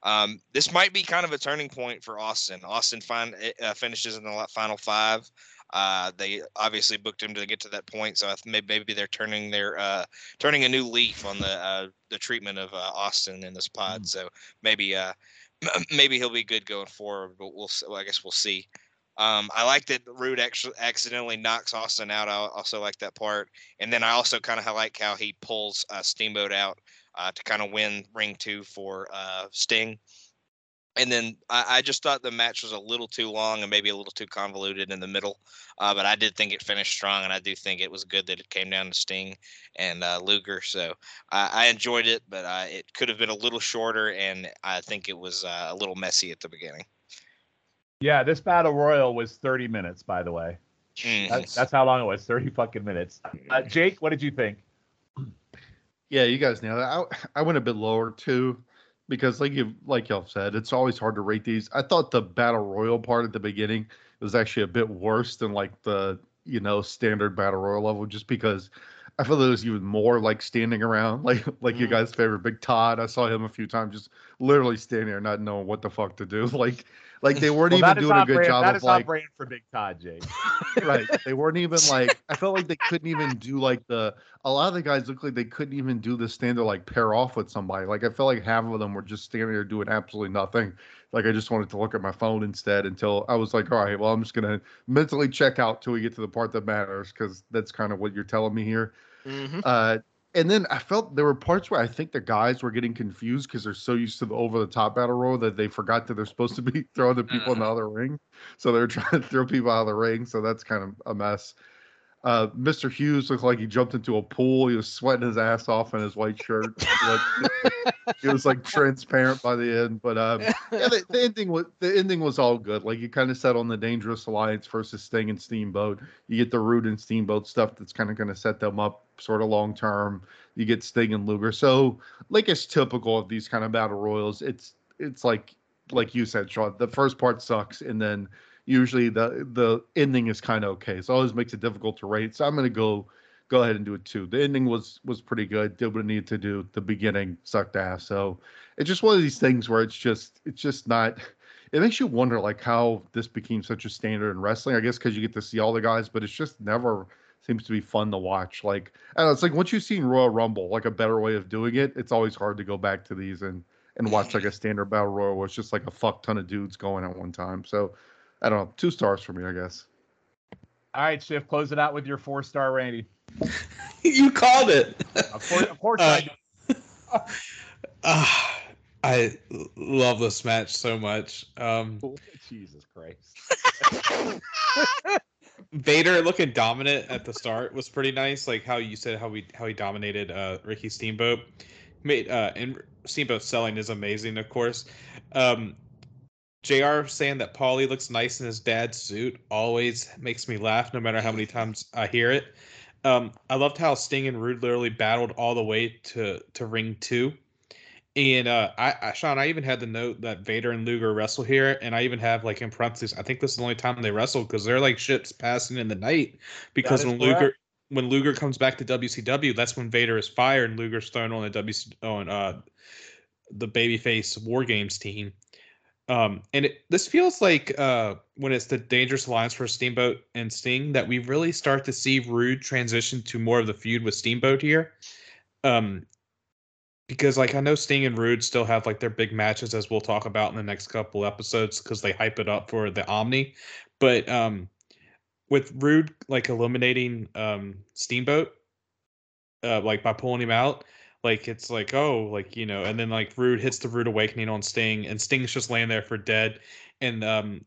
Um, this might be kind of a turning point for Austin. Austin fin- uh, finishes in the final five. Uh, they obviously booked him to get to that point, so maybe, maybe they're turning their uh, turning a new leaf on the uh, the treatment of uh, Austin in this pod. So maybe uh, [CLEARS THROAT] maybe he'll be good going forward, but we'll well, I guess we'll see. Um, I like that Rude actually accidentally knocks Austin out. I also like that part, and then I also kind of like how he pulls uh, Steamboat out uh, to kind of win Ring Two for uh, Sting. And then I, I just thought the match was a little too long and maybe a little too convoluted in the middle, uh, but I did think it finished strong, and I do think it was good that it came down to Sting and uh, Luger. So I, I enjoyed it, but uh, it could have been a little shorter, and I think it was uh, a little messy at the beginning. Yeah, this battle royal was 30 minutes, by the way. Mm. That, that's how long it was 30 fucking minutes. Uh, Jake, what did you think? Yeah, you guys nailed it. I, I went a bit lower too, because like you like y'all said, it's always hard to rate these. I thought the battle royal part at the beginning was actually a bit worse than like the you know standard battle royal level, just because I feel was even more like standing around, [LAUGHS] like like your Mm. guys' favorite Big Todd. I saw him a few times, just literally standing there, not knowing what the fuck to do. [LAUGHS] Like like they weren't Well, even doing a good brand, job That of is like not brand for Big Todd, Jake. [LAUGHS] right. They weren't even like I felt like they couldn't even do like the a lot of the guys looked like they couldn't even do the standard like pair off with somebody. Like I felt like half of them were just standing there doing absolutely nothing. Like I just wanted to look at my phone instead until I was like, all right, well I'm just gonna mentally check out till we get to the part that matters because that's kind of what you're telling me here. Mm-hmm. Uh and then I felt there were parts where I think the guys were getting confused because they're so used to the over the top battle roll that they forgot that they're supposed to be [LAUGHS] throwing the people in the other ring. So they're trying to throw people out of the ring. So that's kind of a mess. Uh, Mr. Hughes looked like he jumped into a pool. He was sweating his ass off in his white shirt. [LAUGHS] It was like transparent by the end. But um, [LAUGHS] yeah, the, the ending was the ending was all good. Like you kind of set on the Dangerous Alliance versus Sting and Steamboat. You get the Rude and Steamboat stuff that's kind of going to set them up sort of long term. You get Sting and Luger. So like it's typical of these kind of battle royals. It's it's like like you said, Sean, the first part sucks, and then usually the the ending is kind of okay. So it always makes it difficult to rate. So I'm gonna go go ahead and do it too. The ending was was pretty good. Did what it needed to do. The beginning sucked ass. So it's just one of these things where it's just it's just not. It makes you wonder like how this became such a standard in wrestling. I guess because you get to see all the guys, but it's just never seems to be fun to watch. Like I don't know, it's like once you've seen Royal Rumble, like a better way of doing it, it's always hard to go back to these and and watch like a standard battle royal where it's just like a fuck ton of dudes going at one time. So I don't know, two stars for me, I guess. All right, Shiff, close it out with your four star Randy. [LAUGHS] you called it. Of course, of course Uh, I do. [LAUGHS] Ah, I love this match so much. Um, [LAUGHS] Jesus Christ. Vader looking dominant at the start was pretty nice. Like how you said how we how he dominated uh, Ricky Steamboat. Made uh, and Steamboat selling is amazing, of course. Um, Jr. saying that Paulie looks nice in his dad's suit always makes me laugh, no matter how many times I hear it. Um, I loved how Sting and Rude literally battled all the way to to ring two. And uh, I, I, Sean, I even had the note that Vader and Luger wrestle here, and I even have like in parentheses. I think this is the only time they wrestle because they're like ships passing in the night. Because when correct. Luger when Luger comes back to WCW, that's when Vader is fired and Luger's thrown on the WC on uh, the babyface War Games team. Um, and it, this feels like uh, when it's the Dangerous Alliance for Steamboat and Sting that we really start to see Rude transition to more of the feud with Steamboat here. Um, because like I know Sting and Rude still have like their big matches as we'll talk about in the next couple episodes because they hype it up for the Omni, but um, with Rude like eliminating um Steamboat, uh, like by pulling him out, like it's like oh like you know, and then like Rude hits the Rude Awakening on Sting, and Sting's just laying there for dead, and um,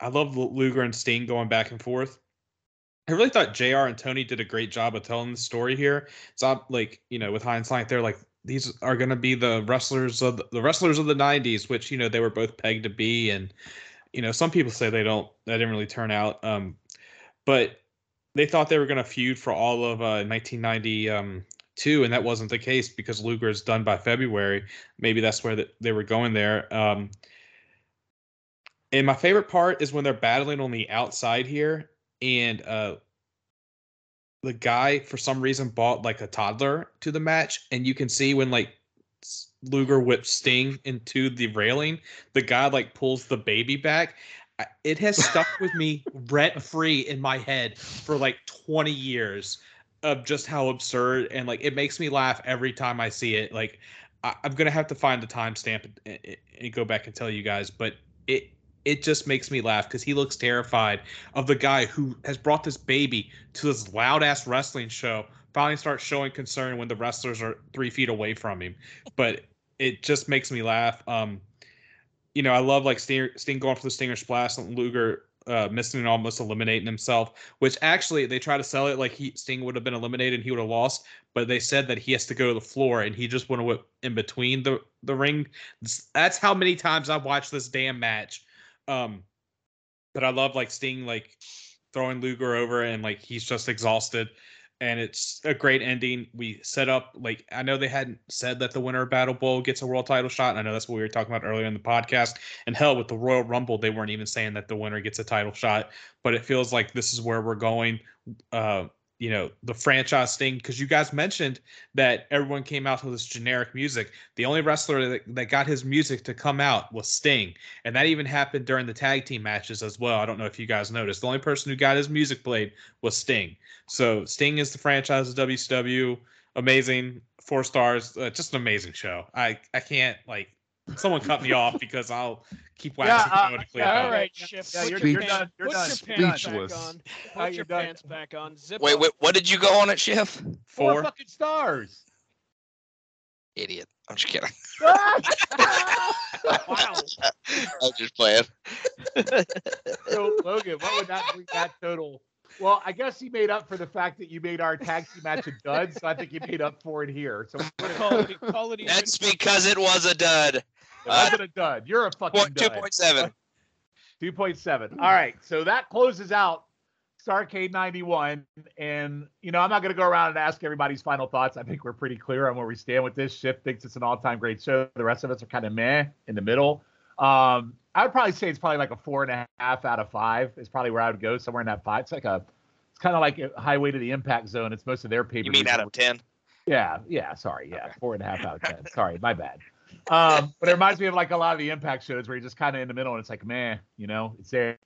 I love Luger and Sting going back and forth. I really thought Jr. and Tony did a great job of telling the story here. It's not like you know, with hindsight, they're like these are going to be the wrestlers of the, the wrestlers of the '90s, which you know they were both pegged to be, and you know some people say they don't, that didn't really turn out. Um, but they thought they were going to feud for all of uh, 1992, and that wasn't the case because Luger is done by February. Maybe that's where the, they were going there. Um, and my favorite part is when they're battling on the outside here, and uh, the guy for some reason bought like a toddler to the match, and you can see when like Luger whips Sting into the railing, the guy like pulls the baby back. It has stuck with me [LAUGHS] rent free in my head for like 20 years of just how absurd and like it makes me laugh every time I see it. Like I, I'm gonna have to find the timestamp and, and, and go back and tell you guys, but it it just makes me laugh because he looks terrified of the guy who has brought this baby to this loud ass wrestling show. Finally, starts showing concern when the wrestlers are three feet away from him, but it just makes me laugh. Um, you know, I love like Sting, Sting going for the Stinger Splash and Luger uh, missing and almost eliminating himself. Which actually they try to sell it like he Sting would have been eliminated and he would have lost, but they said that he has to go to the floor and he just went in between the the ring. That's how many times I've watched this damn match. Um, but I love like Sting like throwing Luger over and like he's just exhausted. And it's a great ending. We set up like I know they hadn't said that the winner of Battle Bowl gets a world title shot. And I know that's what we were talking about earlier in the podcast. And hell, with the Royal Rumble, they weren't even saying that the winner gets a title shot. But it feels like this is where we're going. Uh, you know, the franchise thing because you guys mentioned that everyone came out to this generic music. The only wrestler that, that got his music to come out was Sting, and that even happened during the tag team matches as well. I don't know if you guys noticed. The only person who got his music played was Sting. So Sting is the franchise of WCW. Amazing, four stars. Uh, just an amazing show. I I can't like. Someone cut me off because I'll keep Yeah, waxing uh, yeah, about All right, Chef. Yeah, you're, your you're done. You're Put done. your pants Speechless. back on. Uh, Put your done. pants back on. Zip Wait, up. wait, what did you go on at Chef? Four Four. fucking stars. Idiot. I'm just kidding. [LAUGHS] Wow. [LAUGHS] I'm just playing. [LAUGHS] so Logan, what would that bring that total? Well, I guess he made up for the fact that you made our tag team match a dud, so I think he made up for it here. So it call it, call it. That's because it was a dud. Wasn't a dud. You're a fucking Point dud. point seven. 2.7. All right. So that closes out Starcade 91. And, you know, I'm not going to go around and ask everybody's final thoughts. I think we're pretty clear on where we stand with this. Shiff thinks it's an all time great show. The rest of us are kind of meh in the middle. Um, I would probably say it's probably like a four and a half out of five. Is probably where I would go somewhere in that five. It's like a, it's kind of like a highway to the impact zone. It's most of their pay. You mean out of ten? Yeah, yeah. Sorry, yeah, Okay. four and a half out of ten. sorry, my bad. Um, but it reminds me of like a lot of the impact shows where you're just kind of in the middle and it's like, man, you know, it's there.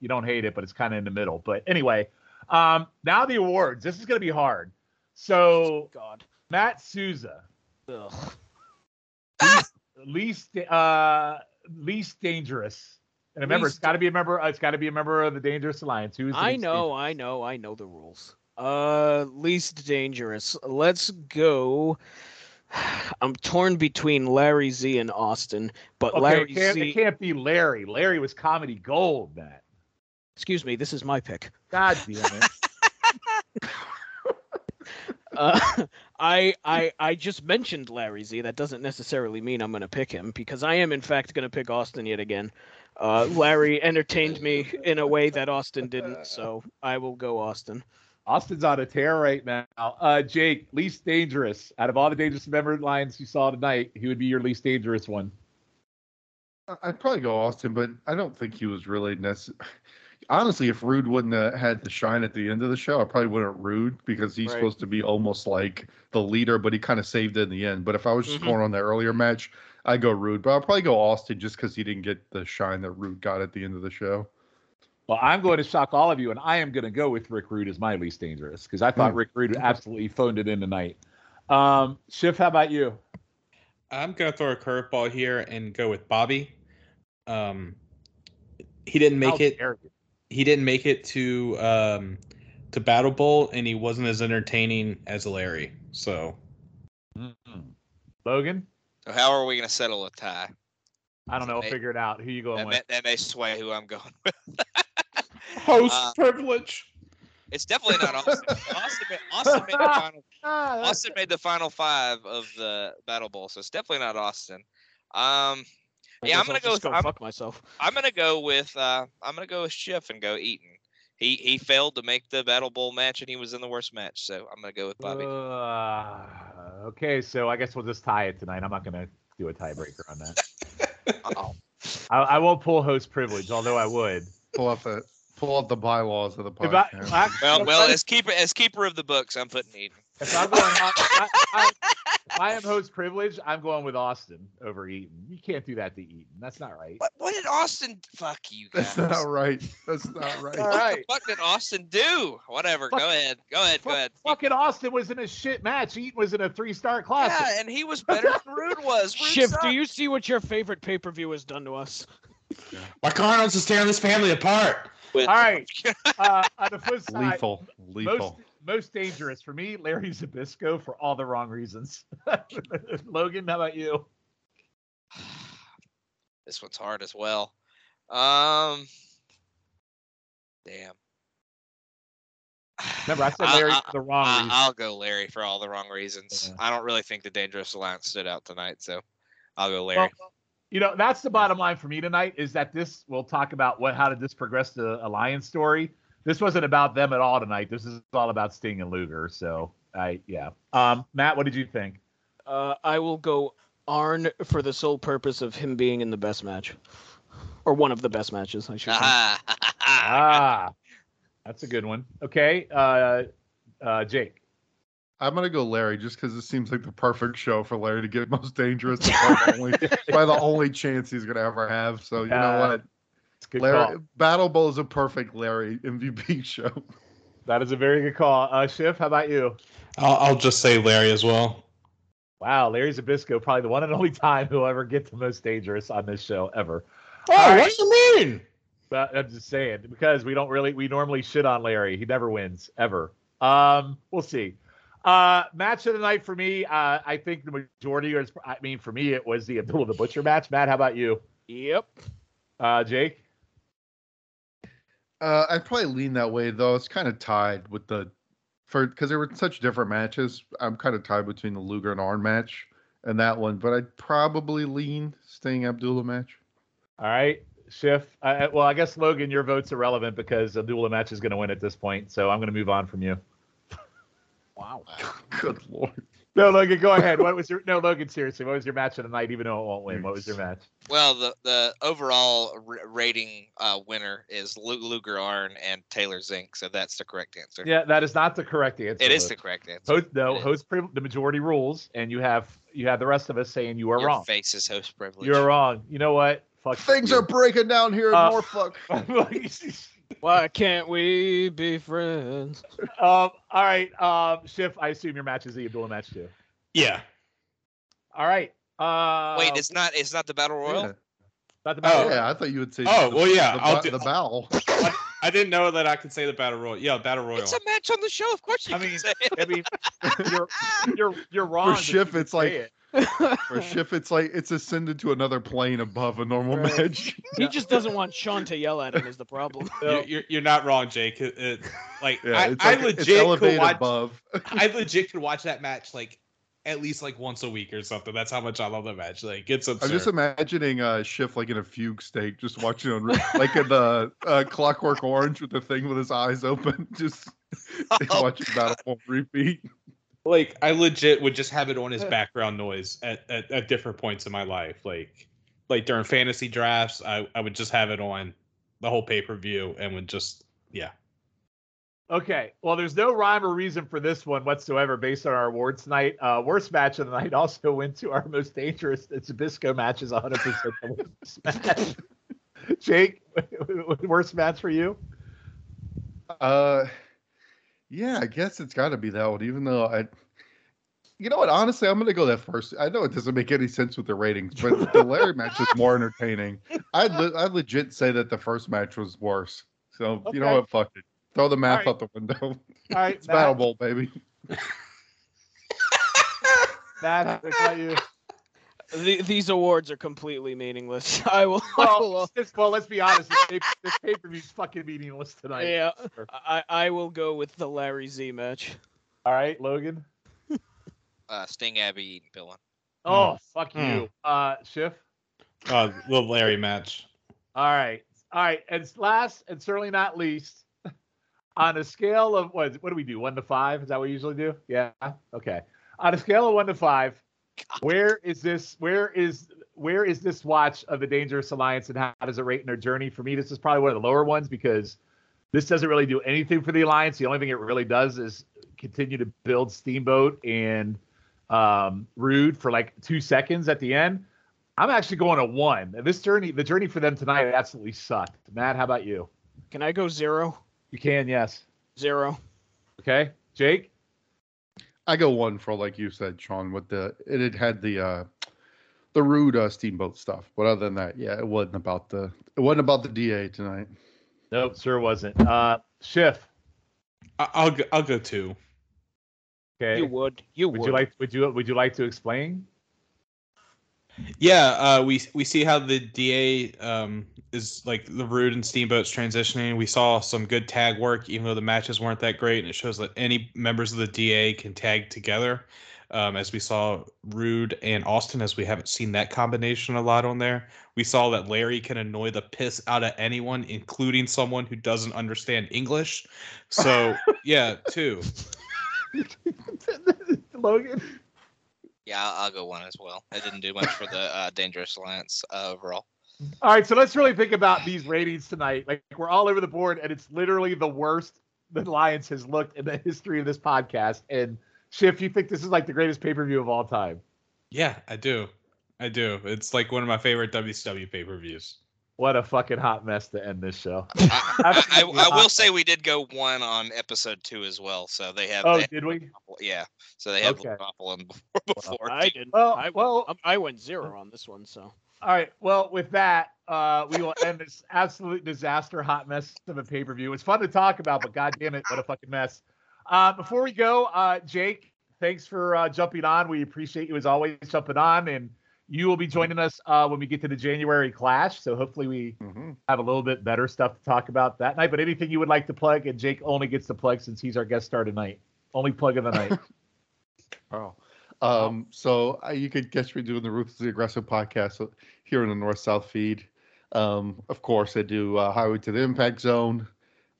You don't hate it, but it's kind of in the middle. But anyway, um, now the awards. This is gonna be hard. So God. Matt Souza, Ugh. least uh least dangerous. And remember, It's got to be a member. It's got to be a member of the Dangerous Alliance. Who's I know, dangerous? I know, I know the rules. Uh, least dangerous. Let's go. I'm torn between Larry Z and Austin, but Okay, Larry it can't, Z. it can't be Larry. Larry was comedy gold, Matt. Excuse me, this is my pick. God damn it. [LAUGHS] Uh, I I I just mentioned Larry Z. That doesn't necessarily mean I'm going to pick him because I am in fact going to pick Austin yet again. Uh, Larry entertained me in a way that Austin didn't, so I will go Austin. Austin's on a tear right now. Uh, Jake, least dangerous out of all the dangerous member lines you saw tonight, he would be your least dangerous one. I- I'd probably go Austin, but I don't think he was really necessary. Honestly, if Rude wouldn't have had the shine at the end of the show, I probably wouldn't Rude because he's Right. supposed to be almost like the leader, but he kind of saved it in the end. But if I was just Mhm. going on the earlier match, I go Rude, but I'll probably go Austin just because he didn't get the shine that Rude got at the end of the show. Well, I'm going to shock all of you, and I am going to go with Rick Rude as my least dangerous because I thought Hmm. Rick Rude absolutely phoned it in tonight. Um, Shiff, how about you? I'm gonna throw a curveball here and go with Bobby. Um, he didn't make How it. He didn't make it to um to Battle Bowl, and he wasn't as entertaining as Larry. So Mhm. Logan, So how are we going to settle a tie? I don't know. I'll figure it out. Who you going That with? may, that may sway who I'm going [LAUGHS] with. Host Uh, privilege. It's definitely not Austin. [LAUGHS] Austin, made, Austin, made the [LAUGHS] final, Austin made the final five of the Battle Bowl, so it's definitely not Austin. Um, I Yeah, I'm gonna I'll go just with- go I'm- fuck myself. I'm gonna go with uh, I'm gonna go with Shiff and go Eaton. He he failed to make the Battle Bowl match, and he was in the worst match. So I'm gonna go with Bobby. Uh, okay, so I guess we'll just tie it tonight. I'm not going to do a tiebreaker on that. [LAUGHS] I, I won't pull host privilege, although I would. Pull up the pull up the bylaws of the If I, podcast. I- Well, well, as keeper as keeper of the books, I'm putting Eaton. if I'm going, I, I, I, I am host privilege, I'm going with Austin over Eaton. You can't do that to Eaton. That's not right. What what did Austin? Fuck you guys. That's not right. That's not right. All What the fuck did Austin do? Whatever. Fuck- Go ahead. Go ahead. Go ahead. Fucking Austin was in a shit match. Eaton was in a three star class. Yeah, and he was better than Rude was. [LAUGHS] Rude Shiff, do you see what your favorite pay per view has done to us? Why Cardinals is tearing this family apart? With- All right. [LAUGHS] Uh, on the flip side, Lethal. Lethal. most most dangerous for me, Larry Zbyszko for all the wrong reasons. [LAUGHS] Logan, how about you? [SIGHS] This one's hard as well. Um. Damn. [SIGHS] Remember, I said I- Larry I- for the wrong I, reasons. I'll go Larry for all the wrong reasons. Yeah. I don't really think the Dangerous Alliance stood out tonight, so I'll go Well, Larry. You know, that's the bottom line for me tonight is that this we'll talk about what how did this progress the alliance story. This wasn't about them at all tonight. This is all about Sting and Luger. So I yeah. Um, Matt, what did you think? Uh, I will go Arn for the sole purpose of him being in the best match, or one of the best matches, I should say. [LAUGHS] Ah, that's a good one. Okay, uh, uh, Jake. I'm gonna go Larry just because it seems like the perfect show for Larry to get [LAUGHS] most dangerous. [LAUGHS] by, the only, probably the only chance he's gonna ever have. So you Uh, know what, It's good Larry call. Battle Bowl is a perfect Larry MVP [LAUGHS] show. That is a very good call. Uh, Shiff, how about you? I'll, I'll just say Larry as well. Wow, Larry Zbyszko, probably the one and only time who'll ever get the most dangerous on this show ever. Oh, All right. what do you mean? But I'm just saying because we don't really we normally shit on Larry. He never wins ever. Um, we'll see. Uh, match of the night for me. Uh, I think the majority is. I mean, for me, it was the Abdullah the Butcher match. Matt, how about you? Yep. Uh, Jake. Uh, I'd probably lean that way though. It's kind of tied with the for because they were such different matches. I'm kind of tied between the Luger and Arn match and that one, but I'd probably lean Sting Abdullah match. All right, Shiff. Uh, well, I guess Logan, your vote's irrelevant because Abdullah match is going to win at this point. So I'm going to move on from you. Wow. [LAUGHS] Good lord. No, Logan, go ahead. What was your no, Logan? Seriously, what was your match of the night? Even though it won't win, what was your match? Well, the the overall r- rating uh, winner is Lu- Luger Arn and Taylor Zenk, so that's the correct answer. Yeah, that is not the correct answer. It is the correct answer. host. No, It is. host priv- the majority rules, and you have you have the rest of us saying you are Your wrong. face is host privilege. You're wrong. You know what? Fuck Things you. are breaking down here in Uh, Norfolk. [LAUGHS] [LAUGHS] Why can't we be friends? um. All right. Um. Shiff, I assume your match is the Abdullah match too. Yeah. All right. Uh. Wait, it's not. It's not the battle royal. Yeah. not the battle. Oh. match. yeah, I thought you would say. Oh, the, well, yeah, the, I'll ba- do- the bowel. [LAUGHS] I didn't know that I could say the battle royal. Yeah, battle royal. It's a match on the show. Of course you I can mean, say. I mean, [LAUGHS] you're you're you're wrong. but Shiff, you it's like- it. For Shiff, it's like it's ascended to another plane above a normal Right. match. he [LAUGHS] just doesn't want Sean to yell at him. Is the problem? No. [LAUGHS] You're, you're, you're not wrong, Jake. It, it- like Yeah, I, it's I like, it's legit could watch. above. [LAUGHS] I legit could watch that match like at least like once a week or something. That's how much I love that match. Like it's absurd. I'm just imagining uh, Shiff like in a fugue state, just watching on like in the uh, Clockwork Orange with the thing with his eyes open, just Oh, watching Battle on repeat. Like I legit would just have it on as background noise at, at, at different points in my life. Like like during fantasy drafts, I, I would just have it on the whole pay per view and would just yeah. Okay. Well, there's no rhyme or reason for this one whatsoever based on our awards tonight. Uh, worst match of the night [LAUGHS] also went to our most dangerous. It's Zbyszko match is 100% the worst [LAUGHS] match. Jake, [LAUGHS] worst match for you? Uh, yeah, I guess it's got to be that one. Even though I, you know what? Honestly, I'm gonna go that first. I know it doesn't make any sense with the ratings, but the Larry match was more entertaining. I'd le- I'd legit say that the first match was worse. So you know what? Fuck it. Throw the math Alright. out the window. All right, It's Battle Matt, Bowl, baby. [LAUGHS] Matt, what about you? The, these awards are completely meaningless. [LAUGHS] I will. I will Well, this, well, let's be honest. This pay, this pay-per-view's fucking meaningless tonight. yeah, I, I will go with the Larry Z match. All right, Logan. uh, Sting, Abby, Eaton, Pillman. Oh, fuck Mm. you. Uh, Shiff. Uh, the Larry match. All right. All right. And last and certainly not least, on a scale of what what do we do? One to five? Is that what we usually do? Yeah. Okay. On a scale of one to five, [LAUGHS] where is this where is where is this watch of the Dangerous Alliance and how does it rate in their journey? For me, this is probably one of the lower ones because this doesn't really do anything for the alliance. The only thing it really does is continue to build Steamboat and um, Rude for like two seconds at the end. I'm actually going a one. This journey, the journey for them tonight absolutely sucked. Matt, how about you? Can I go zero? You can, yes. Zero. Okay. Jake? I go one for like you said, Sean. With the it had had the uh the rude uh, steamboat stuff, but other than that, yeah, it wasn't about the it wasn't about the DA tonight. Nope, sure wasn't. Uh Shiff. I, I'll go, I'll go two. Okay. You would. You would. would you like would you would you like to explain? Yeah, uh, we we see how the DA um, is like the Rude and Steamboat's transitioning. We saw some good tag work, even though the matches weren't that great, and it shows that any members of the DA can tag together. Um, as we saw Rude and Austin, as we haven't seen that combination a lot on there. We saw that Larry can annoy the piss out of anyone, including someone who doesn't understand English. So [LAUGHS] yeah, two. [LAUGHS] Logan. Yeah, I'll, I'll go one as well. It didn't do much for the [LAUGHS] uh, Dangerous Alliance uh, overall. All right, so let's really think about these ratings tonight. Like we're all over the board, and it's literally the worst the Lions has looked in the history of this podcast. And Shiff, you think this is like the greatest pay per view of all time? Yeah, I do. I do. It's like one of my favorite WCW pay per views. What a fucking hot mess to end this show. I, I, [LAUGHS] I, I will hot. say we did go one on episode two as well. So they have. Oh, they have did we? Yeah. So they have Okay. Monopoly before. before I didn't. Well, I, well, I went zero on this one, so. All right. Well, with that, uh, we will end this absolute disaster hot mess of a pay per view. It's fun to talk about, but god damn it, what a fucking mess. Uh, before we go, uh, Jake, thanks for uh, jumping on. We appreciate you as always jumping on, and you will be joining us uh, when we get to the January Clash. So hopefully we Mm-hmm. have a little bit better stuff to talk about that night. But anything you would like to plug, and Jake only gets to plug since he's our guest star tonight. Only plug of the night. [LAUGHS] Oh. Um, so uh, you could catch me doing the Ruthlessly Aggressive podcast uh, here in the North South feed. Um, of course, I do uh, Highway to the Impact Zone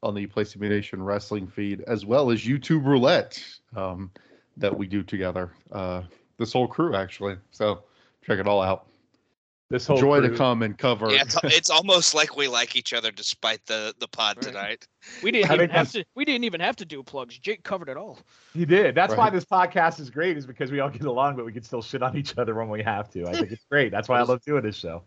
on the Place to Be Nation Wrestling feed, as well as YouTube Roulette. Um, that we do together. Uh, this whole crew actually. So check it all out. This whole Joy to come and cover. Yeah, it's, [LAUGHS] it's almost like we like each other despite the the pod Right. tonight. We didn't even have to. We didn't even have to do plugs. Jake covered it all. He did. That's why this podcast is great, is because we all get along, but we can still shit on each other when we have to. I think it's great. That's why I love doing this show.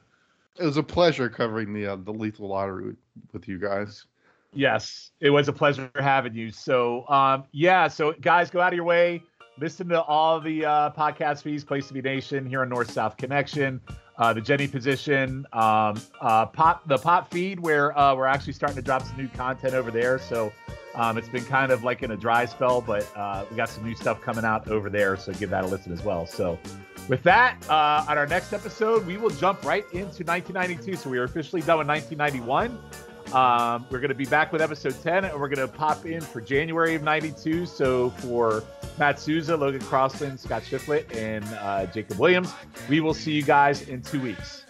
it was a pleasure covering the uh, the lethal lottery with, with you guys. Yes, it was a pleasure having you. So, um, yeah, so guys, go out of your way, listen to all the uh, podcast feeds, Place to Be Nation here on North South Connection, uh, the Jenny position, um, uh, pop the pop feed where uh, we're actually starting to drop some new content over there. So, um, it's been kind of like in a dry spell, but uh, we got some new stuff coming out over there. So give that a listen as well. So. With that, uh, on our next episode, we will jump right into 1992. So we are officially done with 1991. Um, we're going to be back with episode 10, and we're going to pop in for January of 92. So for Matt Souza, Logan Crossland, Scott Shiflett, and uh, Jacob Williams, we will see you guys in two weeks.